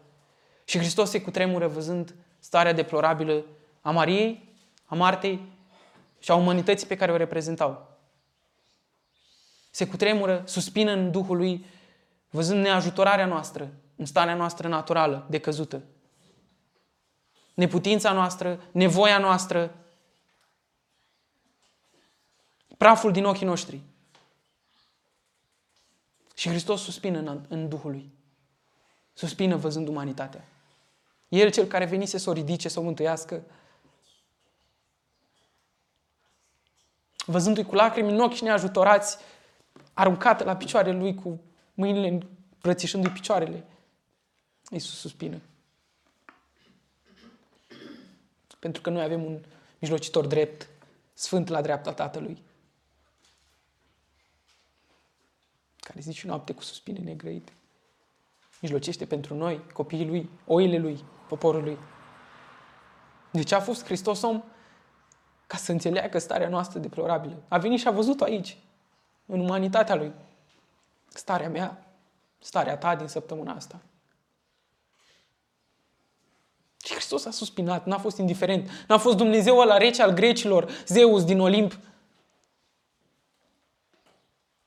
Și Hristos se cutremură văzând starea deplorabilă a Mariei, a Martei și a umanității pe care o reprezentau se cutremură, suspină în Duhul lui, văzând neajutorarea noastră, în starea noastră naturală, decăzută. Neputința noastră, nevoia noastră, praful din ochii noștri. Și Hristos suspină în, în Duhul lui. Suspină văzând umanitatea. El cel care venise să o ridice, să o mântuiască, văzându-i cu lacrimi în ochi și neajutorați, aruncată la picioarele lui cu mâinile îmbrățișându-i picioarele. Iisus suspină. Pentru că noi avem un mijlocitor drept, sfânt la dreapta Tatălui, care zice noapte cu suspine negrăite. Mijlocește pentru noi, copiii lui, oile lui, poporul lui. De ce a fost Hristos om? ca să înțeleagă starea noastră deplorabilă. A venit și a văzut-o aici, în umanitatea lui. Starea mea, starea ta din săptămâna asta. Și Hristos a suspinat, n-a fost indiferent. N-a fost Dumnezeu ăla rece al grecilor, Zeus din Olimp.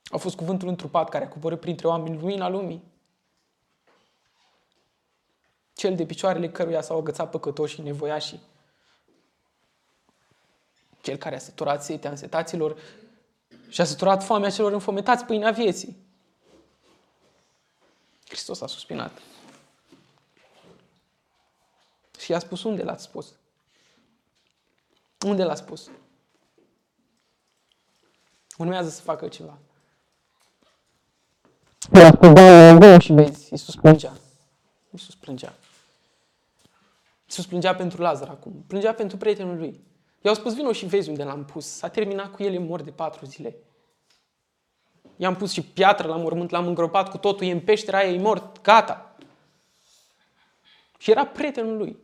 A fost cuvântul întrupat care a coborât printre oameni lumina lumii. Cel de picioarele căruia s-au agățat păcătoșii nevoiașii. Cel care a săturat setea însetaților și a săturat foamea celor înfometați pâinea vieții. Hristos a suspinat. Și i-a spus, unde l-ați spus? Unde l-a spus? Urmează să facă ceva. I-a spus, da, da, Și vezi, Iisus plângea. Iisus plângea. Iisus plângea pentru Lazar acum. Plângea pentru prietenul lui. I-au spus, vino și vezi unde l-am pus. S-a terminat cu el, e mort de patru zile. I-am pus și piatră la mormânt, l-am îngropat cu totul, e în peștera aia, e mort, gata. Și era prietenul lui.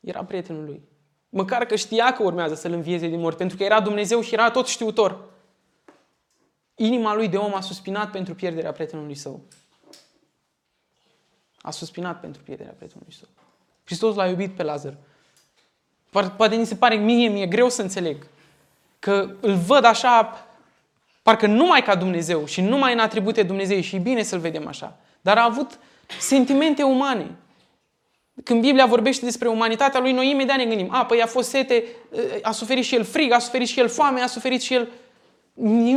Era prietenul lui. Măcar că știa că urmează să-l învieze din mort, pentru că era Dumnezeu și era tot știutor. Inima lui de om a suspinat pentru pierderea prietenului său. A suspinat pentru pierderea prietenului său. Hristos l-a iubit pe Lazar. Poate ni se pare mie, mi-e greu să înțeleg că îl văd așa, parcă numai ca Dumnezeu și numai în atribute Dumnezeu și e bine să-l vedem așa. Dar a avut sentimente umane. Când Biblia vorbește despre umanitatea lui, noi imediat ne gândim, a, păi a fost sete, a suferit și el frig, a suferit și el foame, a suferit și el...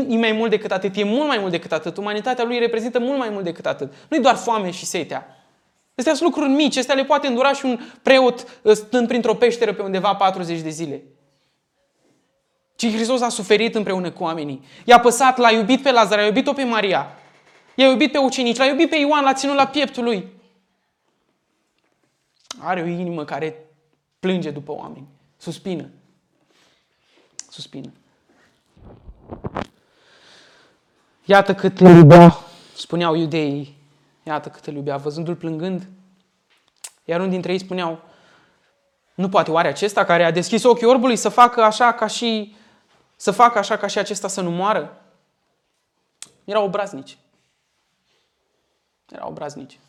E mai mult decât atât, e mult mai mult decât atât. Umanitatea lui reprezintă mult mai mult decât atât. Nu e doar foame și setea. Astea sunt lucruri mici, astea le poate îndura și un preot ă, stând printr-o peșteră pe undeva 40 de zile. Ci Hristos a suferit împreună cu oamenii. I-a păsat, l-a iubit pe Lazar, a iubit-o pe Maria. I-a iubit pe ucenici, l-a iubit pe Ioan, l-a ținut la pieptul lui. Are o inimă care plânge după oameni. Suspină. Suspină. Iată cât îl iubea, spuneau iudeii, iată cât îl iubea, văzându-l plângând. Iar unul dintre ei spuneau, nu poate oare acesta care a deschis ochii orbului să facă așa ca și să facă așa ca și acesta să nu moară? Erau obraznici. Erau obraznici.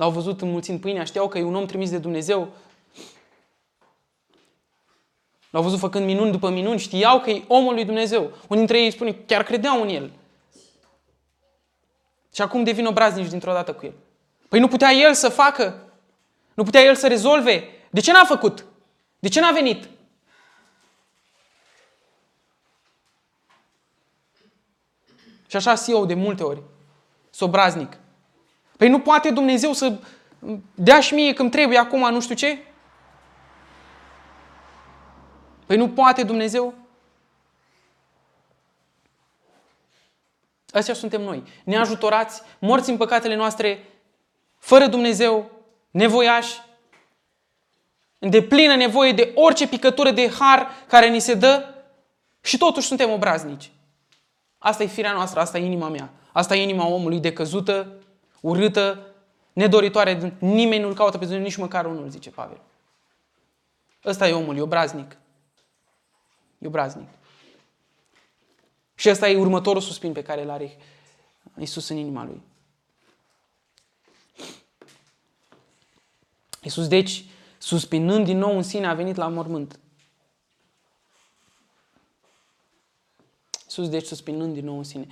L-au văzut înmulțind pâinea, știau că e un om trimis de Dumnezeu. L-au văzut făcând minuni după minuni, știau că e omul lui Dumnezeu. Unii dintre ei spune, chiar credeau în el. Și acum devin obraznici dintr-o dată cu el. Păi nu putea el să facă? Nu putea el să rezolve? De ce n-a făcut? De ce n-a venit? Și așa si eu de multe ori. Sobraznic. Păi nu poate Dumnezeu să dea și mie când trebuie acum nu știu ce? Păi nu poate Dumnezeu? Astea suntem noi. Neajutorați, morți în păcatele noastre, fără Dumnezeu, nevoiași, în deplină nevoie de orice picătură de har care ni se dă și totuși suntem obraznici. Asta e firea noastră, asta e inima mea. Asta e inima omului decăzută, urâtă, nedoritoare. Nimeni nu-L caută pe Dumnezeu, nici măcar unul, zice Pavel. Ăsta e omul, e obraznic. E obraznic. Și ăsta e următorul suspin pe care îl are Iisus în inima lui. Iisus, deci, suspinând din nou în sine, a venit la mormânt. Iisus, deci, suspinând din nou în sine.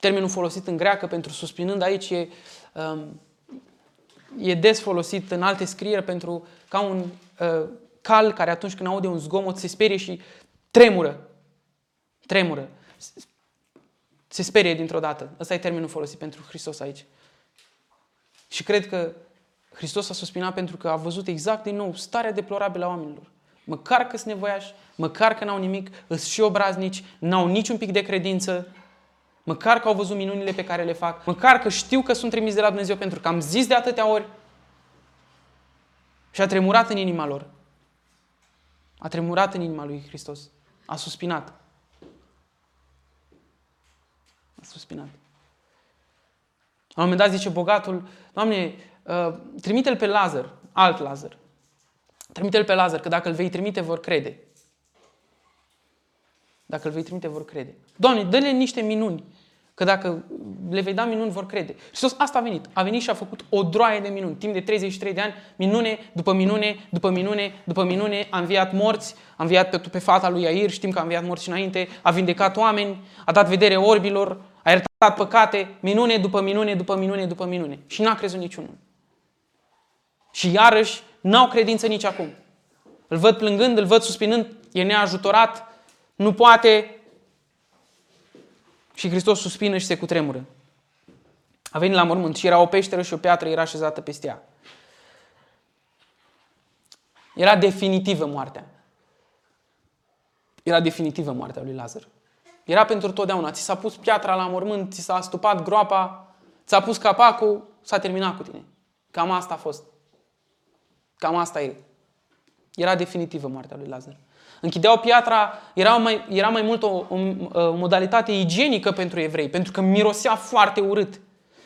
Termenul folosit în greacă pentru suspinând aici e, um, e des folosit în alte scrieri pentru ca un uh, cal care atunci când aude un zgomot se sperie și tremură. Tremură. Se sperie dintr-o dată. Ăsta e termenul folosit pentru Hristos aici. Și cred că Hristos a suspinat pentru că a văzut exact din nou starea deplorabilă a oamenilor. Măcar că sunt nevoiași, măcar că n-au nimic, sunt și obraznici, n-au niciun pic de credință, măcar că au văzut minunile pe care le fac, măcar că știu că sunt trimis de la Dumnezeu pentru că am zis de atâtea ori și a tremurat în inima lor. A tremurat în inima lui Hristos. A suspinat. A suspinat. La un moment dat zice bogatul, Doamne, uh, trimite-l pe Lazar, alt Lazar, Trimite-l pe Lazar, că dacă îl vei trimite, vor crede. Dacă îl vei trimite, vor crede. Doamne, dă-le niște minuni, că dacă le vei da minuni, vor crede. Hristos asta a venit. A venit și a făcut o droaie de minuni. Timp de 33 de ani, minune după minune, după minune, după minune, a înviat morți, a înviat pe, pe fata lui Air, știm că a înviat morți înainte, a vindecat oameni, a dat vedere orbilor, a iertat păcate, minune după minune, după minune, după minune. Și n-a crezut niciunul. Și iarăși n-au credință nici acum. Îl văd plângând, îl văd suspinând, e neajutorat, nu poate. Și Hristos suspină și se cutremură. A venit la mormânt și era o peșteră și o piatră era așezată peste ea. Era definitivă moartea. Era definitivă moartea lui Lazar. Era pentru totdeauna. Ți s-a pus piatra la mormânt, ți s-a astupat groapa, ți-a pus capacul, s-a terminat cu tine. Cam asta a fost. Cam asta e. Era definitivă moartea lui Lazar. Închideau piatra, era mai, era mai mult o, o, o modalitate igienică pentru evrei, pentru că mirosea foarte urât.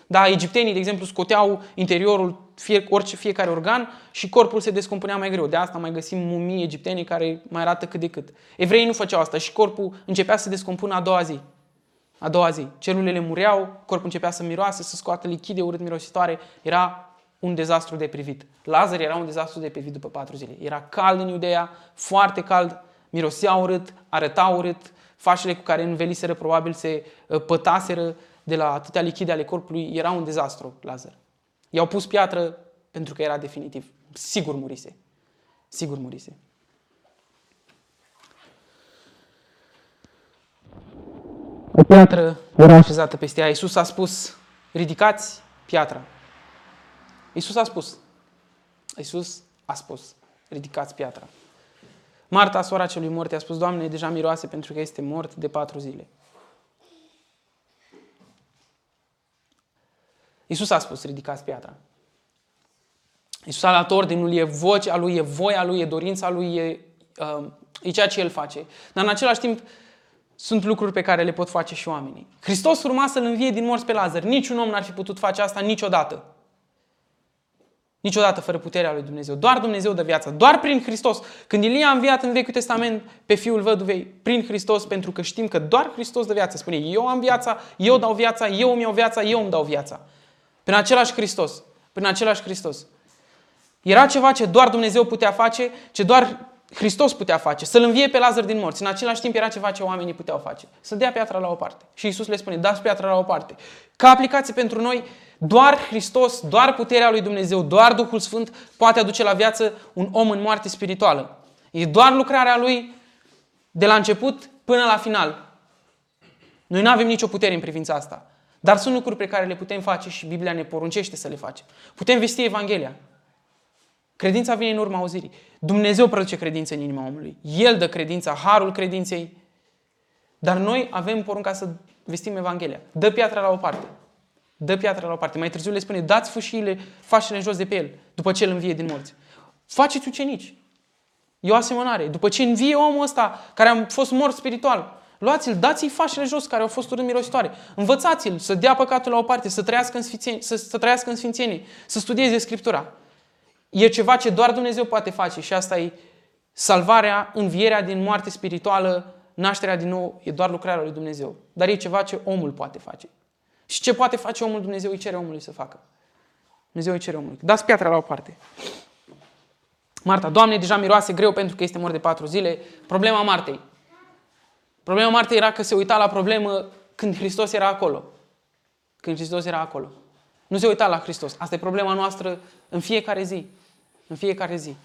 Da, egiptenii, de exemplu, scoteau interiorul, fie, orice, fiecare organ și corpul se descompunea mai greu. De asta mai găsim mumii egipteni care mai arată cât de cât. Evreii nu făceau asta și corpul începea să se descompună a doua zi. A doua zi. Celulele mureau, corpul începea să miroase, să scoată lichide urât mirositoare. Era un dezastru de privit. Lazar era un dezastru de privit după patru zile. Era cald în Iudeea, foarte cald, mirosea urât, arăta urât, fașele cu care înveliseră probabil se uh, pătaseră de la atâtea lichide ale corpului, era un dezastru, Lazar. I-au pus piatră pentru că era definitiv. Sigur murise. Sigur murise. O piatră era așezată peste ea. Iisus a spus, ridicați piatra. Iisus a spus. Iisus a spus, ridicați piatra. Marta, sora celui mort, i-a spus, Doamne, deja miroase pentru că este mort de patru zile. Iisus a spus, ridicați piatra. Iisus a dat ordinul, e vocea lui, e voia lui, e dorința lui, e, uh, e ceea ce El face. Dar în același timp sunt lucruri pe care le pot face și oamenii. Hristos urma să-L învie din morți pe Lazar. Niciun om n-ar fi putut face asta niciodată. Niciodată fără puterea lui Dumnezeu. Doar Dumnezeu dă viața. Doar prin Hristos. Când Ilie a înviat în Vechiul Testament pe fiul văduvei, prin Hristos, pentru că știm că doar Hristos dă viață. Spune, eu am viața, eu dau viața, eu îmi iau viața, eu îmi dau viața. Prin același Hristos. Prin același Hristos. Era ceva ce doar Dumnezeu putea face, ce doar Hristos putea face, să-l învie pe Lazar din morți. În același timp era ceva ce oamenii puteau face. Să dea piatra la o parte. Și Isus le spune, dați piatra la o parte. Ca aplicație pentru noi, doar Hristos, doar puterea lui Dumnezeu, doar Duhul Sfânt poate aduce la viață un om în moarte spirituală. E doar lucrarea lui de la început până la final. Noi nu avem nicio putere în privința asta. Dar sunt lucruri pe care le putem face și Biblia ne poruncește să le facem. Putem vesti Evanghelia. Credința vine în urma auzirii. Dumnezeu produce credință în inima omului. El dă credința, harul credinței. Dar noi avem porunca să vestim Evanghelia. Dă piatra la o parte. Dă piatra la o parte. Mai târziu le spune, dați fâșiile, fașele în jos de pe el, după ce îl învie din morți. Faceți ucenici. E o asemănare. După ce învie omul ăsta, care a fost mort spiritual, luați-l, dați-i fașele jos care au fost urât mirositoare. Învățați-l să dea păcatul la o parte, să trăiască în, sfințenie, să, să trăiască în sfințenie, să studieze Scriptura. E ceva ce doar Dumnezeu poate face și asta e salvarea, învierea din moarte spirituală, nașterea din nou, e doar lucrarea lui Dumnezeu. Dar e ceva ce omul poate face. Și ce poate face omul, Dumnezeu îi cere omului să facă. Dumnezeu îi cere omului. Dați piatra la o parte. Marta, Doamne, deja miroase greu pentru că este mort de patru zile. Problema Martei. Problema Martei era că se uita la problemă când Hristos era acolo. Când Hristos era acolo. Nu se uita la Hristos. Asta e problema noastră în fiecare zi. În fiecare zi.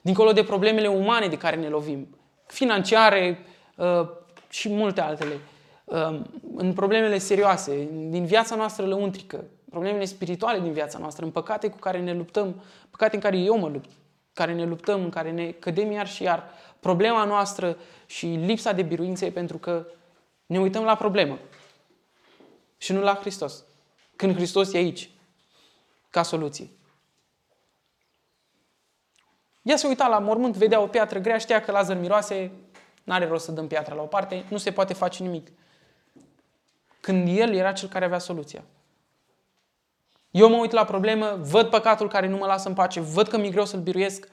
Dincolo de problemele umane de care ne lovim, financiare uh, și multe altele, uh, în problemele serioase, din viața noastră lăuntrică, problemele spirituale din viața noastră, în păcate cu care ne luptăm, păcate în care eu mă lupt, care ne luptăm, în care ne cădem iar și iar. Problema noastră și lipsa de biruință e pentru că ne uităm la problemă și nu la Hristos. Când Hristos e aici, ca soluție. Ea se uita la mormânt, vedea o piatră grea, știa că Lazar miroase, n-are rost să dăm piatra la o parte, nu se poate face nimic. Când el era cel care avea soluția. Eu mă uit la problemă, văd păcatul care nu mă lasă în pace, văd că mi-e greu să-l biruiesc,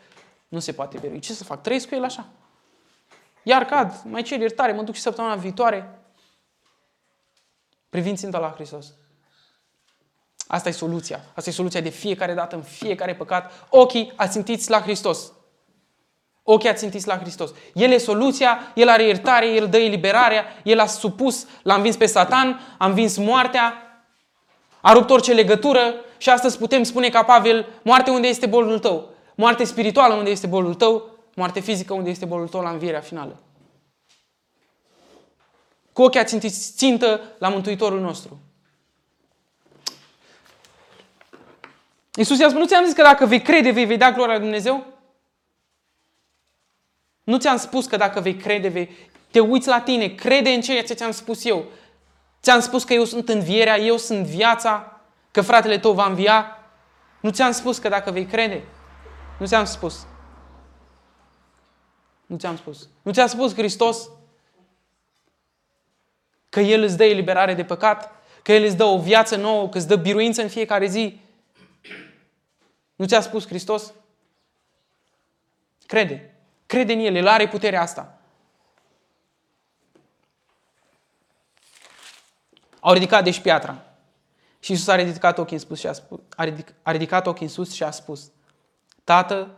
Nu se poate birui. Ce să fac? Trăiesc cu el așa. Iar cad, mai cer iertare, mă duc și săptămâna viitoare. Privind ținta la Hristos. Asta e soluția. Asta e soluția de fiecare dată, în fiecare păcat. Ochii ațintiți la Hristos. Ochii ațintiți la Hristos. El e soluția, El are iertare, El dă eliberarea, El a supus, l-a învins pe Satan, a învins moartea, a rupt orice legătură și astăzi putem spune ca Pavel, moarte unde este bolul tău, moarte spirituală unde este bolul tău, moarte fizică unde este bolul tău la învierea finală. Cu ochii ațintiți țintă la Mântuitorul nostru. Iisus i-a spus, nu ți-am zis că dacă vei crede, vei vedea gloria lui Dumnezeu? Nu ți-am spus că dacă vei crede, vei... Te uiți la tine, crede în ceea ce ți-am spus eu. Ți-am spus că eu sunt învierea, eu sunt viața, că fratele tău va învia. Nu ți-am spus că dacă vei crede. Nu ți-am spus. Nu ți-am spus. Nu ți-a spus Hristos că El îți dă eliberare de păcat, că El îți dă o viață nouă, că îți dă biruință în fiecare zi. Nu ți-a spus Hristos? Crede. Crede în El, El are puterea asta. Au ridicat deci piatra. Și Iisus a ridicat ochii în sus și a, spus, a, ridic, a ridicat ochii în sus și a spus, Tată,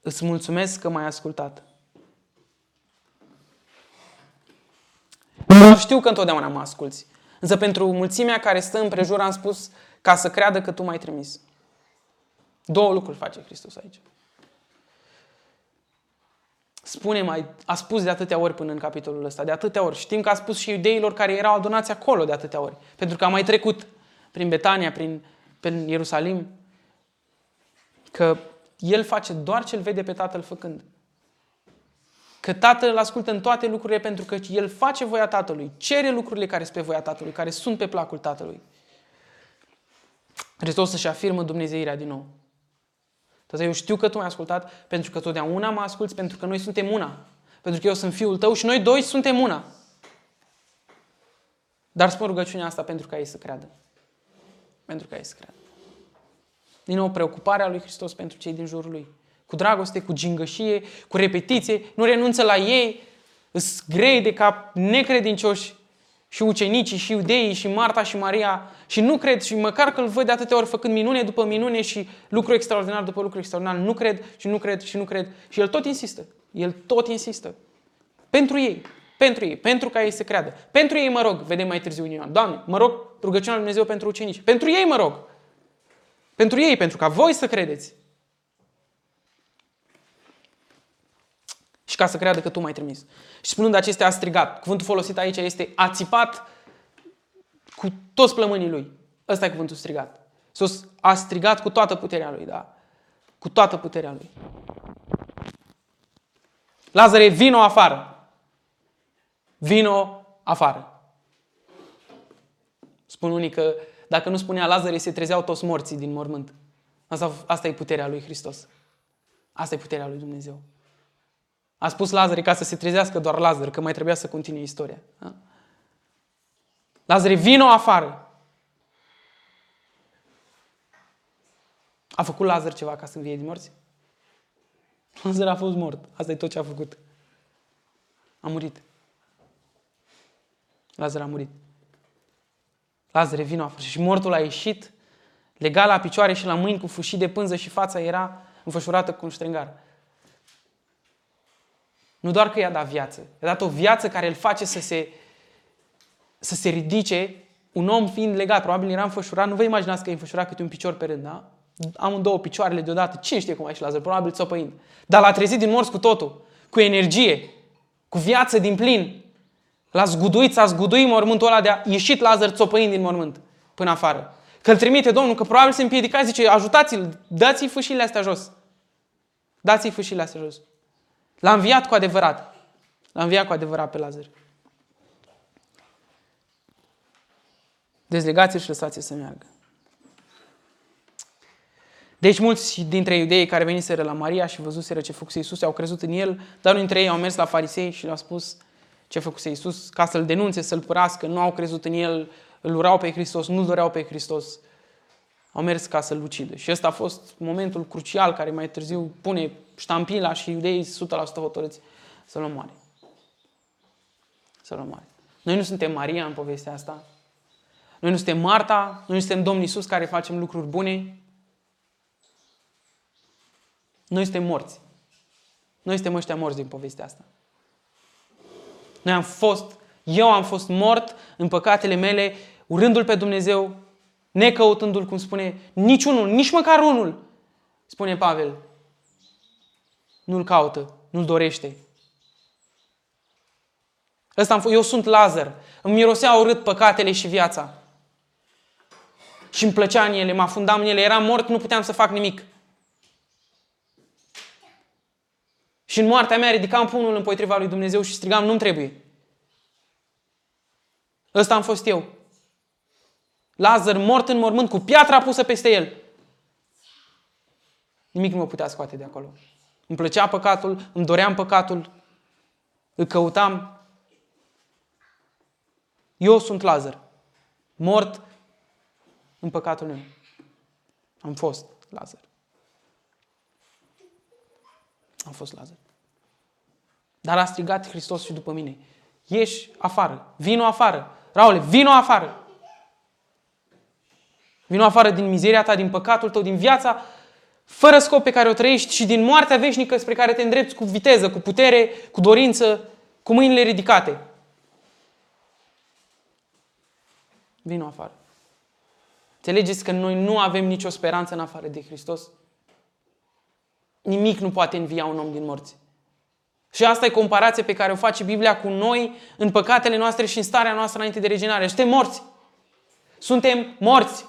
îți mulțumesc că m-ai ascultat. Eu știu că întotdeauna mă asculți. Însă pentru mulțimea care stă împrejur am spus ca să creadă că tu m-ai trimis. Două lucruri face Hristos aici. Spune mai, a spus de atâtea ori până în capitolul ăsta, de atâtea ori. Știm că a spus și iudeilor care erau adunați acolo de atâtea ori. Pentru că a mai trecut prin Betania, prin, prin Ierusalim, că el face doar ce-l vede pe Tatăl făcând. Că Tatăl îl ascultă în toate lucrurile pentru că El face voia Tatălui, cere lucrurile care sunt pe voia Tatălui, care sunt pe placul Tatălui. Hristos să-și afirmă Dumnezeirea din nou. Tată, eu știu că Tu m-ai ascultat pentru că totdeauna mă asculți, pentru că noi suntem una. Pentru că eu sunt Fiul Tău și noi doi suntem una. Dar spun rugăciunea asta pentru ca ei să creadă. Pentru ca ei să creadă. Din nou, preocuparea lui Hristos pentru cei din jurul lui. Cu dragoste, cu gingășie, cu repetiție, nu renunță la ei, îs grei de cap necredincioși și ucenicii, și iudeii, și Marta, și Maria, și nu cred, și măcar că îl văd de atâtea ori făcând minune după minune și lucru extraordinar după lucru extraordinar, nu cred, și nu cred, și nu cred. Și el tot insistă. El tot insistă. Pentru ei. Pentru ei. Pentru ca ei să creadă. Pentru ei mă rog, vedem mai târziu în Ioan. Doamne, mă rog rugăciunea lui Dumnezeu pentru ucenici. Pentru ei mă rog. Pentru ei, pentru ca voi să credeți. Și ca să creadă că tu m-ai trimis. Și spunând acestea a strigat. Cuvântul folosit aici este a țipat cu toți plămânii lui. Ăsta e cuvântul strigat. Iisus a strigat cu toată puterea lui, da? Cu toată puterea lui. Lazare, vino afară. Vino afară. Spun unii că dacă nu spunea Lazare, se trezeau toți morții din mormânt. Asta, asta e puterea lui Hristos. Asta e puterea lui Dumnezeu. A spus Lazare ca să se trezească doar Lazar, că mai trebuia să continue istoria. Da? Lazare, vino afară! A făcut Lazar ceva ca să învie din morți? Lazar a fost mort. Asta e tot ce a făcut. A murit. Lazar a murit. Lazare, vino afară. Și mortul a ieșit, legat la picioare și la mâini cu fâșii de pânză și fața era înfășurată cu un ștrengar. Nu doar că i-a dat viață, i-a dat o viață care îl face să se, să se ridice, un om fiind legat, probabil era înfășurat, nu vă imaginați că e înfășurat câte un picior pe rând, da? Am două picioarele deodată, cine știe cum a ieșit Lazar, probabil țopăind. Dar l-a trezit din morți cu totul, cu energie, cu viață din plin. L-a zguduit, s-a zguduit mormântul ăla de a ieșit Lazar țopăind din mormânt până afară. Că îl trimite Domnul, că probabil se împiedica, zice, ajutați-l, dați-i fâșile astea jos. Dați-i fâșile astea jos. L-a înviat cu adevărat. L-a înviat cu adevărat pe Lazar. Dezlegați-l și lăsați să meargă. Deci mulți dintre iudeii care veniseră la Maria și văzuseră ce făcuse Iisus au crezut în el, dar unul dintre ei au mers la farisei și le-au spus ce făcuse Iisus ca să-l denunțe, să-l părască, nu au crezut în el, îl urau pe Hristos, nu-l doreau pe Hristos. Au mers ca să-l ucidă. Și ăsta a fost momentul crucial care mai târziu pune ștampila și iudeii 100% hotărâți să-l omoare. Să-l omoare. Noi nu suntem Maria în povestea asta. Noi nu suntem Marta, noi nu suntem Domnul Isus care facem lucruri bune. Noi suntem morți. Noi suntem ăștia morți din povestea asta. Noi am fost, eu am fost mort în păcatele mele, urându-L pe Dumnezeu, necăutându-L, cum spune, niciunul, nici măcar unul, spune Pavel. Nu-L caută, nu-L dorește. Ăsta am, eu sunt Lazar. Îmi mirosea urât păcatele și viața. Și îmi plăcea în ele, mă afundam în ele. Eram mort, nu puteam să fac nimic. Și în moartea mea ridicam pumnul împotriva lui Dumnezeu și strigam, nu-mi trebuie. Ăsta am fost eu. Lazar mort în mormânt cu piatra pusă peste el. Nimic nu mă putea scoate de acolo. Îmi plăcea păcatul, îmi doream păcatul, îl căutam. Eu sunt Lazar, mort în păcatul meu. Am fost Lazar. Am fost Lazar. Dar a strigat Hristos și după mine. Ieși afară, vino afară. Raule, vino afară. Vino afară din mizeria ta, din păcatul tău, din viața fără scop pe care o trăiești și din moartea veșnică spre care te îndrepți cu viteză, cu putere, cu dorință, cu mâinile ridicate. Vino afară. Înțelegeți că noi nu avem nicio speranță în afară de Hristos? Nimic nu poate învia un om din morți. Și asta e comparație pe care o face Biblia cu noi în păcatele noastre și în starea noastră înainte de regenerare. Suntem morți. Suntem morți.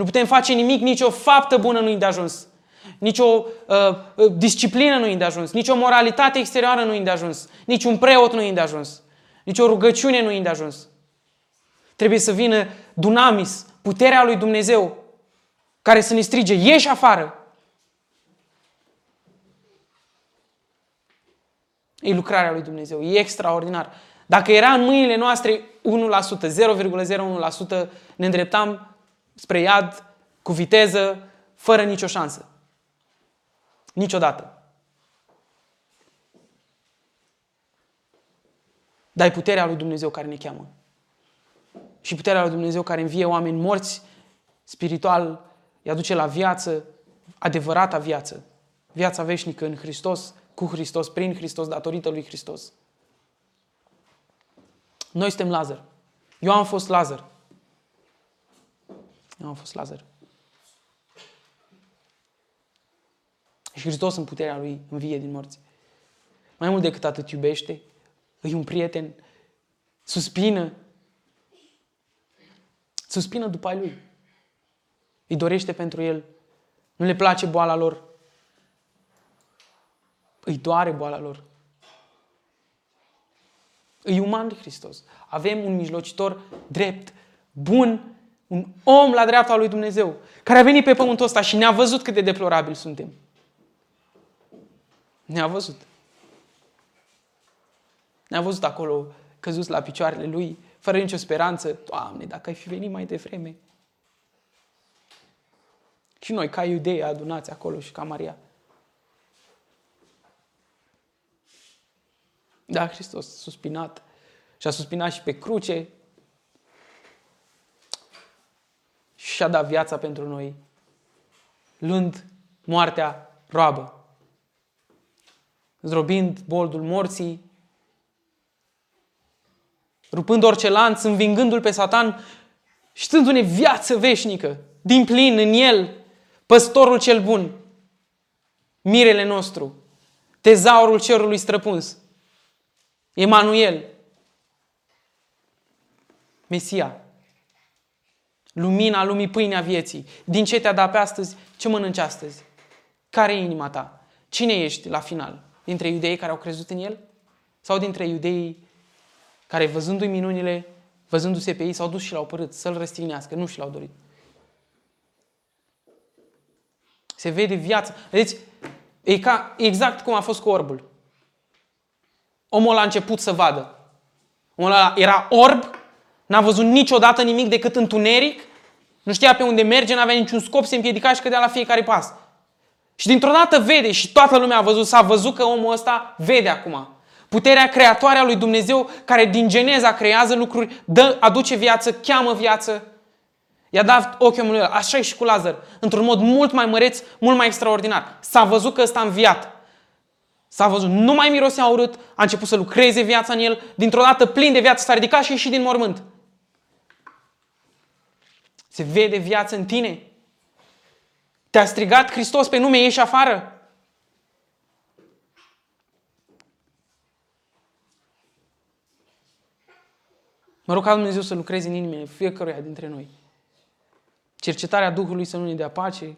Nu putem face nimic, nicio faptă bună nu-i de ajuns. Nicio uh, uh disciplină nu-i de ajuns. Nicio moralitate exterioară nu-i de ajuns. Niciun preot nu-i de ajuns. Nicio rugăciune nu-i de ajuns. Trebuie să vină dunamis, puterea lui Dumnezeu, care să ne strige, ieși afară. E lucrarea lui Dumnezeu, e extraordinar. Dacă era în mâinile noastre 1%, 0,01%, ne îndreptam spre iad cu viteză, fără nicio șansă. Niciodată. Dar e puterea lui Dumnezeu care ne cheamă. Și puterea lui Dumnezeu care învie oameni morți spiritual, îi aduce la viață, adevărata viață. Viața veșnică în Hristos, cu Hristos, prin Hristos, datorită lui Hristos. Noi suntem Lazar. Eu am fost Lazar. Eu am fost Lazar. Și Hristos în puterea Lui învie din morți. Mai mult decât atât iubește, îi un prieten, suspină, suspină după ai Lui. Îi dorește pentru El. Nu le place boala lor. Îi doare boala lor. Îi uman de Hristos. Avem un mijlocitor drept, bun, un om la dreapta lui Dumnezeu, care a venit pe pământul ăsta și ne-a văzut cât de deplorabil suntem. Ne-a văzut. Ne-a văzut acolo căzuți la picioarele lui, fără nicio speranță. Doamne, dacă ai fi venit mai devreme. Și noi, ca iudei, adunați acolo și ca Maria. Da, Hristos suspinat. Și a suspinat și pe cruce. Și a dat viața pentru noi, luând moartea roabă. Zdrobind boldul morții, rupând orice lanț, învingându-l pe Satan și stându-ne viață veșnică, din plin în el, păstorul cel bun, mirele nostru, tezaurul cerului străpuns. Emanuel, Mesia, lumina lumii, pâinea vieții. Din ce te-a dat pe astăzi, ce mănânci astăzi? Care e inima ta? Cine ești la final? Dintre iudeii care au crezut în el? Sau dintre iudeii care, văzându-i minunile, văzându-se pe ei, s-au dus și l-au părât să-l răstignească, nu și l-au dorit. Se vede viața. Vedeți, e ca, exact cum a fost cu orbul. Omul a început să vadă. Omul ăla era orb, n-a văzut niciodată nimic decât întuneric, Nu știa pe unde merge, n-avea niciun scop, se împiedica și cădea la fiecare pas. Și dintr-o dată vede și toată lumea a văzut, s-a văzut că omul ăsta vede acum. Puterea creatoare a lui Dumnezeu care din Geneza creează lucruri, dă, aduce viață, cheamă viață. I-a dat ochiul omului ăla. Așa e și cu Lazar. Într-un mod mult mai măreț, mult mai extraordinar. S-a văzut că ăsta a înviat. S-a văzut, nu mai mirosea urât, a început să lucreze viața în el, dintr-o dată plin de viață s-a ridicat și a ieșit din mormânt. Se vede viață în tine. Te-a strigat Hristos pe nume, ieși afară. Mă rog ca Dumnezeu să lucreze în inimile fiecăruia dintre noi. Cercetarea Duhului să nu ne dea pace,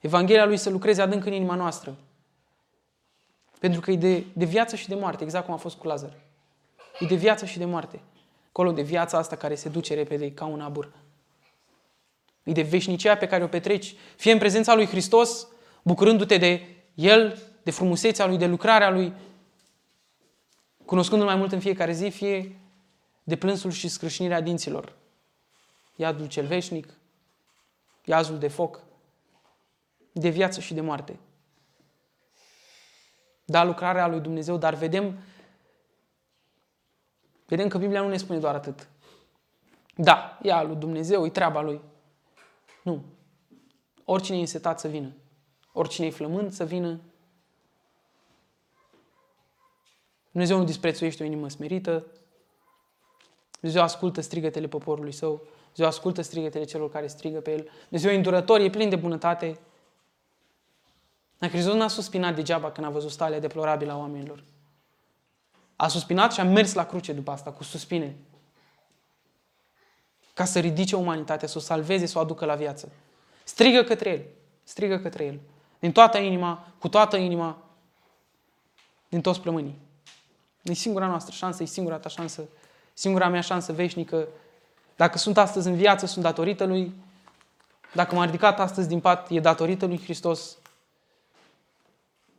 Evanghelia Lui să lucreze adânc în inima noastră. Pentru că e de, de viață și de moarte, exact cum a fost cu Lazar. E de viață și de moarte. Acolo de viața asta care se duce repede ca un abur. E de veșnicia pe care o petreci, fie în prezența lui Hristos, bucurându-te de El, de frumusețea Lui, de lucrarea Lui, cunoscându-L mai mult în fiecare zi, fie de plânsul și scrâșnirea dinților. Iadul cel veșnic, iazul de foc, de viață și de moarte. Da, lucrarea lui Dumnezeu, dar vedem, vedem că Biblia nu ne spune doar atât. Da, e a lui Dumnezeu, e treaba lui. Nu. Oricine e însetat să vină. Oricine e flământ să vină. Dumnezeu nu disprețuiește o inimă smerită. Dumnezeu ascultă strigătele poporului său. Dumnezeu ascultă strigătele celor care strigă pe El. Dumnezeu e îndurător, e plin de bunătate. Dar Hristos n-a suspinat degeaba când a văzut starea deplorabilă a oamenilor. A suspinat și a mers la cruce după asta, cu suspine. Ca să ridice umanitatea, să o salveze, să o aducă la viață. Strigă către El. Strigă către El. Din toată inima, cu toată inima, din toți plămânii. E singura noastră șansă, e singura ta șansă, singura mea șansă veșnică. Dacă sunt astăzi în viață, sunt datorită Lui. Dacă m-am ridicat astăzi din pat, e datorită Lui Hristos.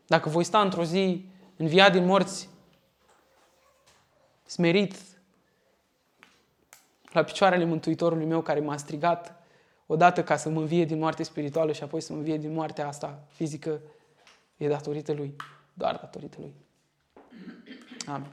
Dacă voi sta într-o zi înviat din morți, smerit, la picioarele Mântuitorului meu care m-a strigat odată ca să mă învie din moarte spirituală și apoi să mă învie din moartea asta fizică, e datorită Lui. Doar datorită Lui. Amin.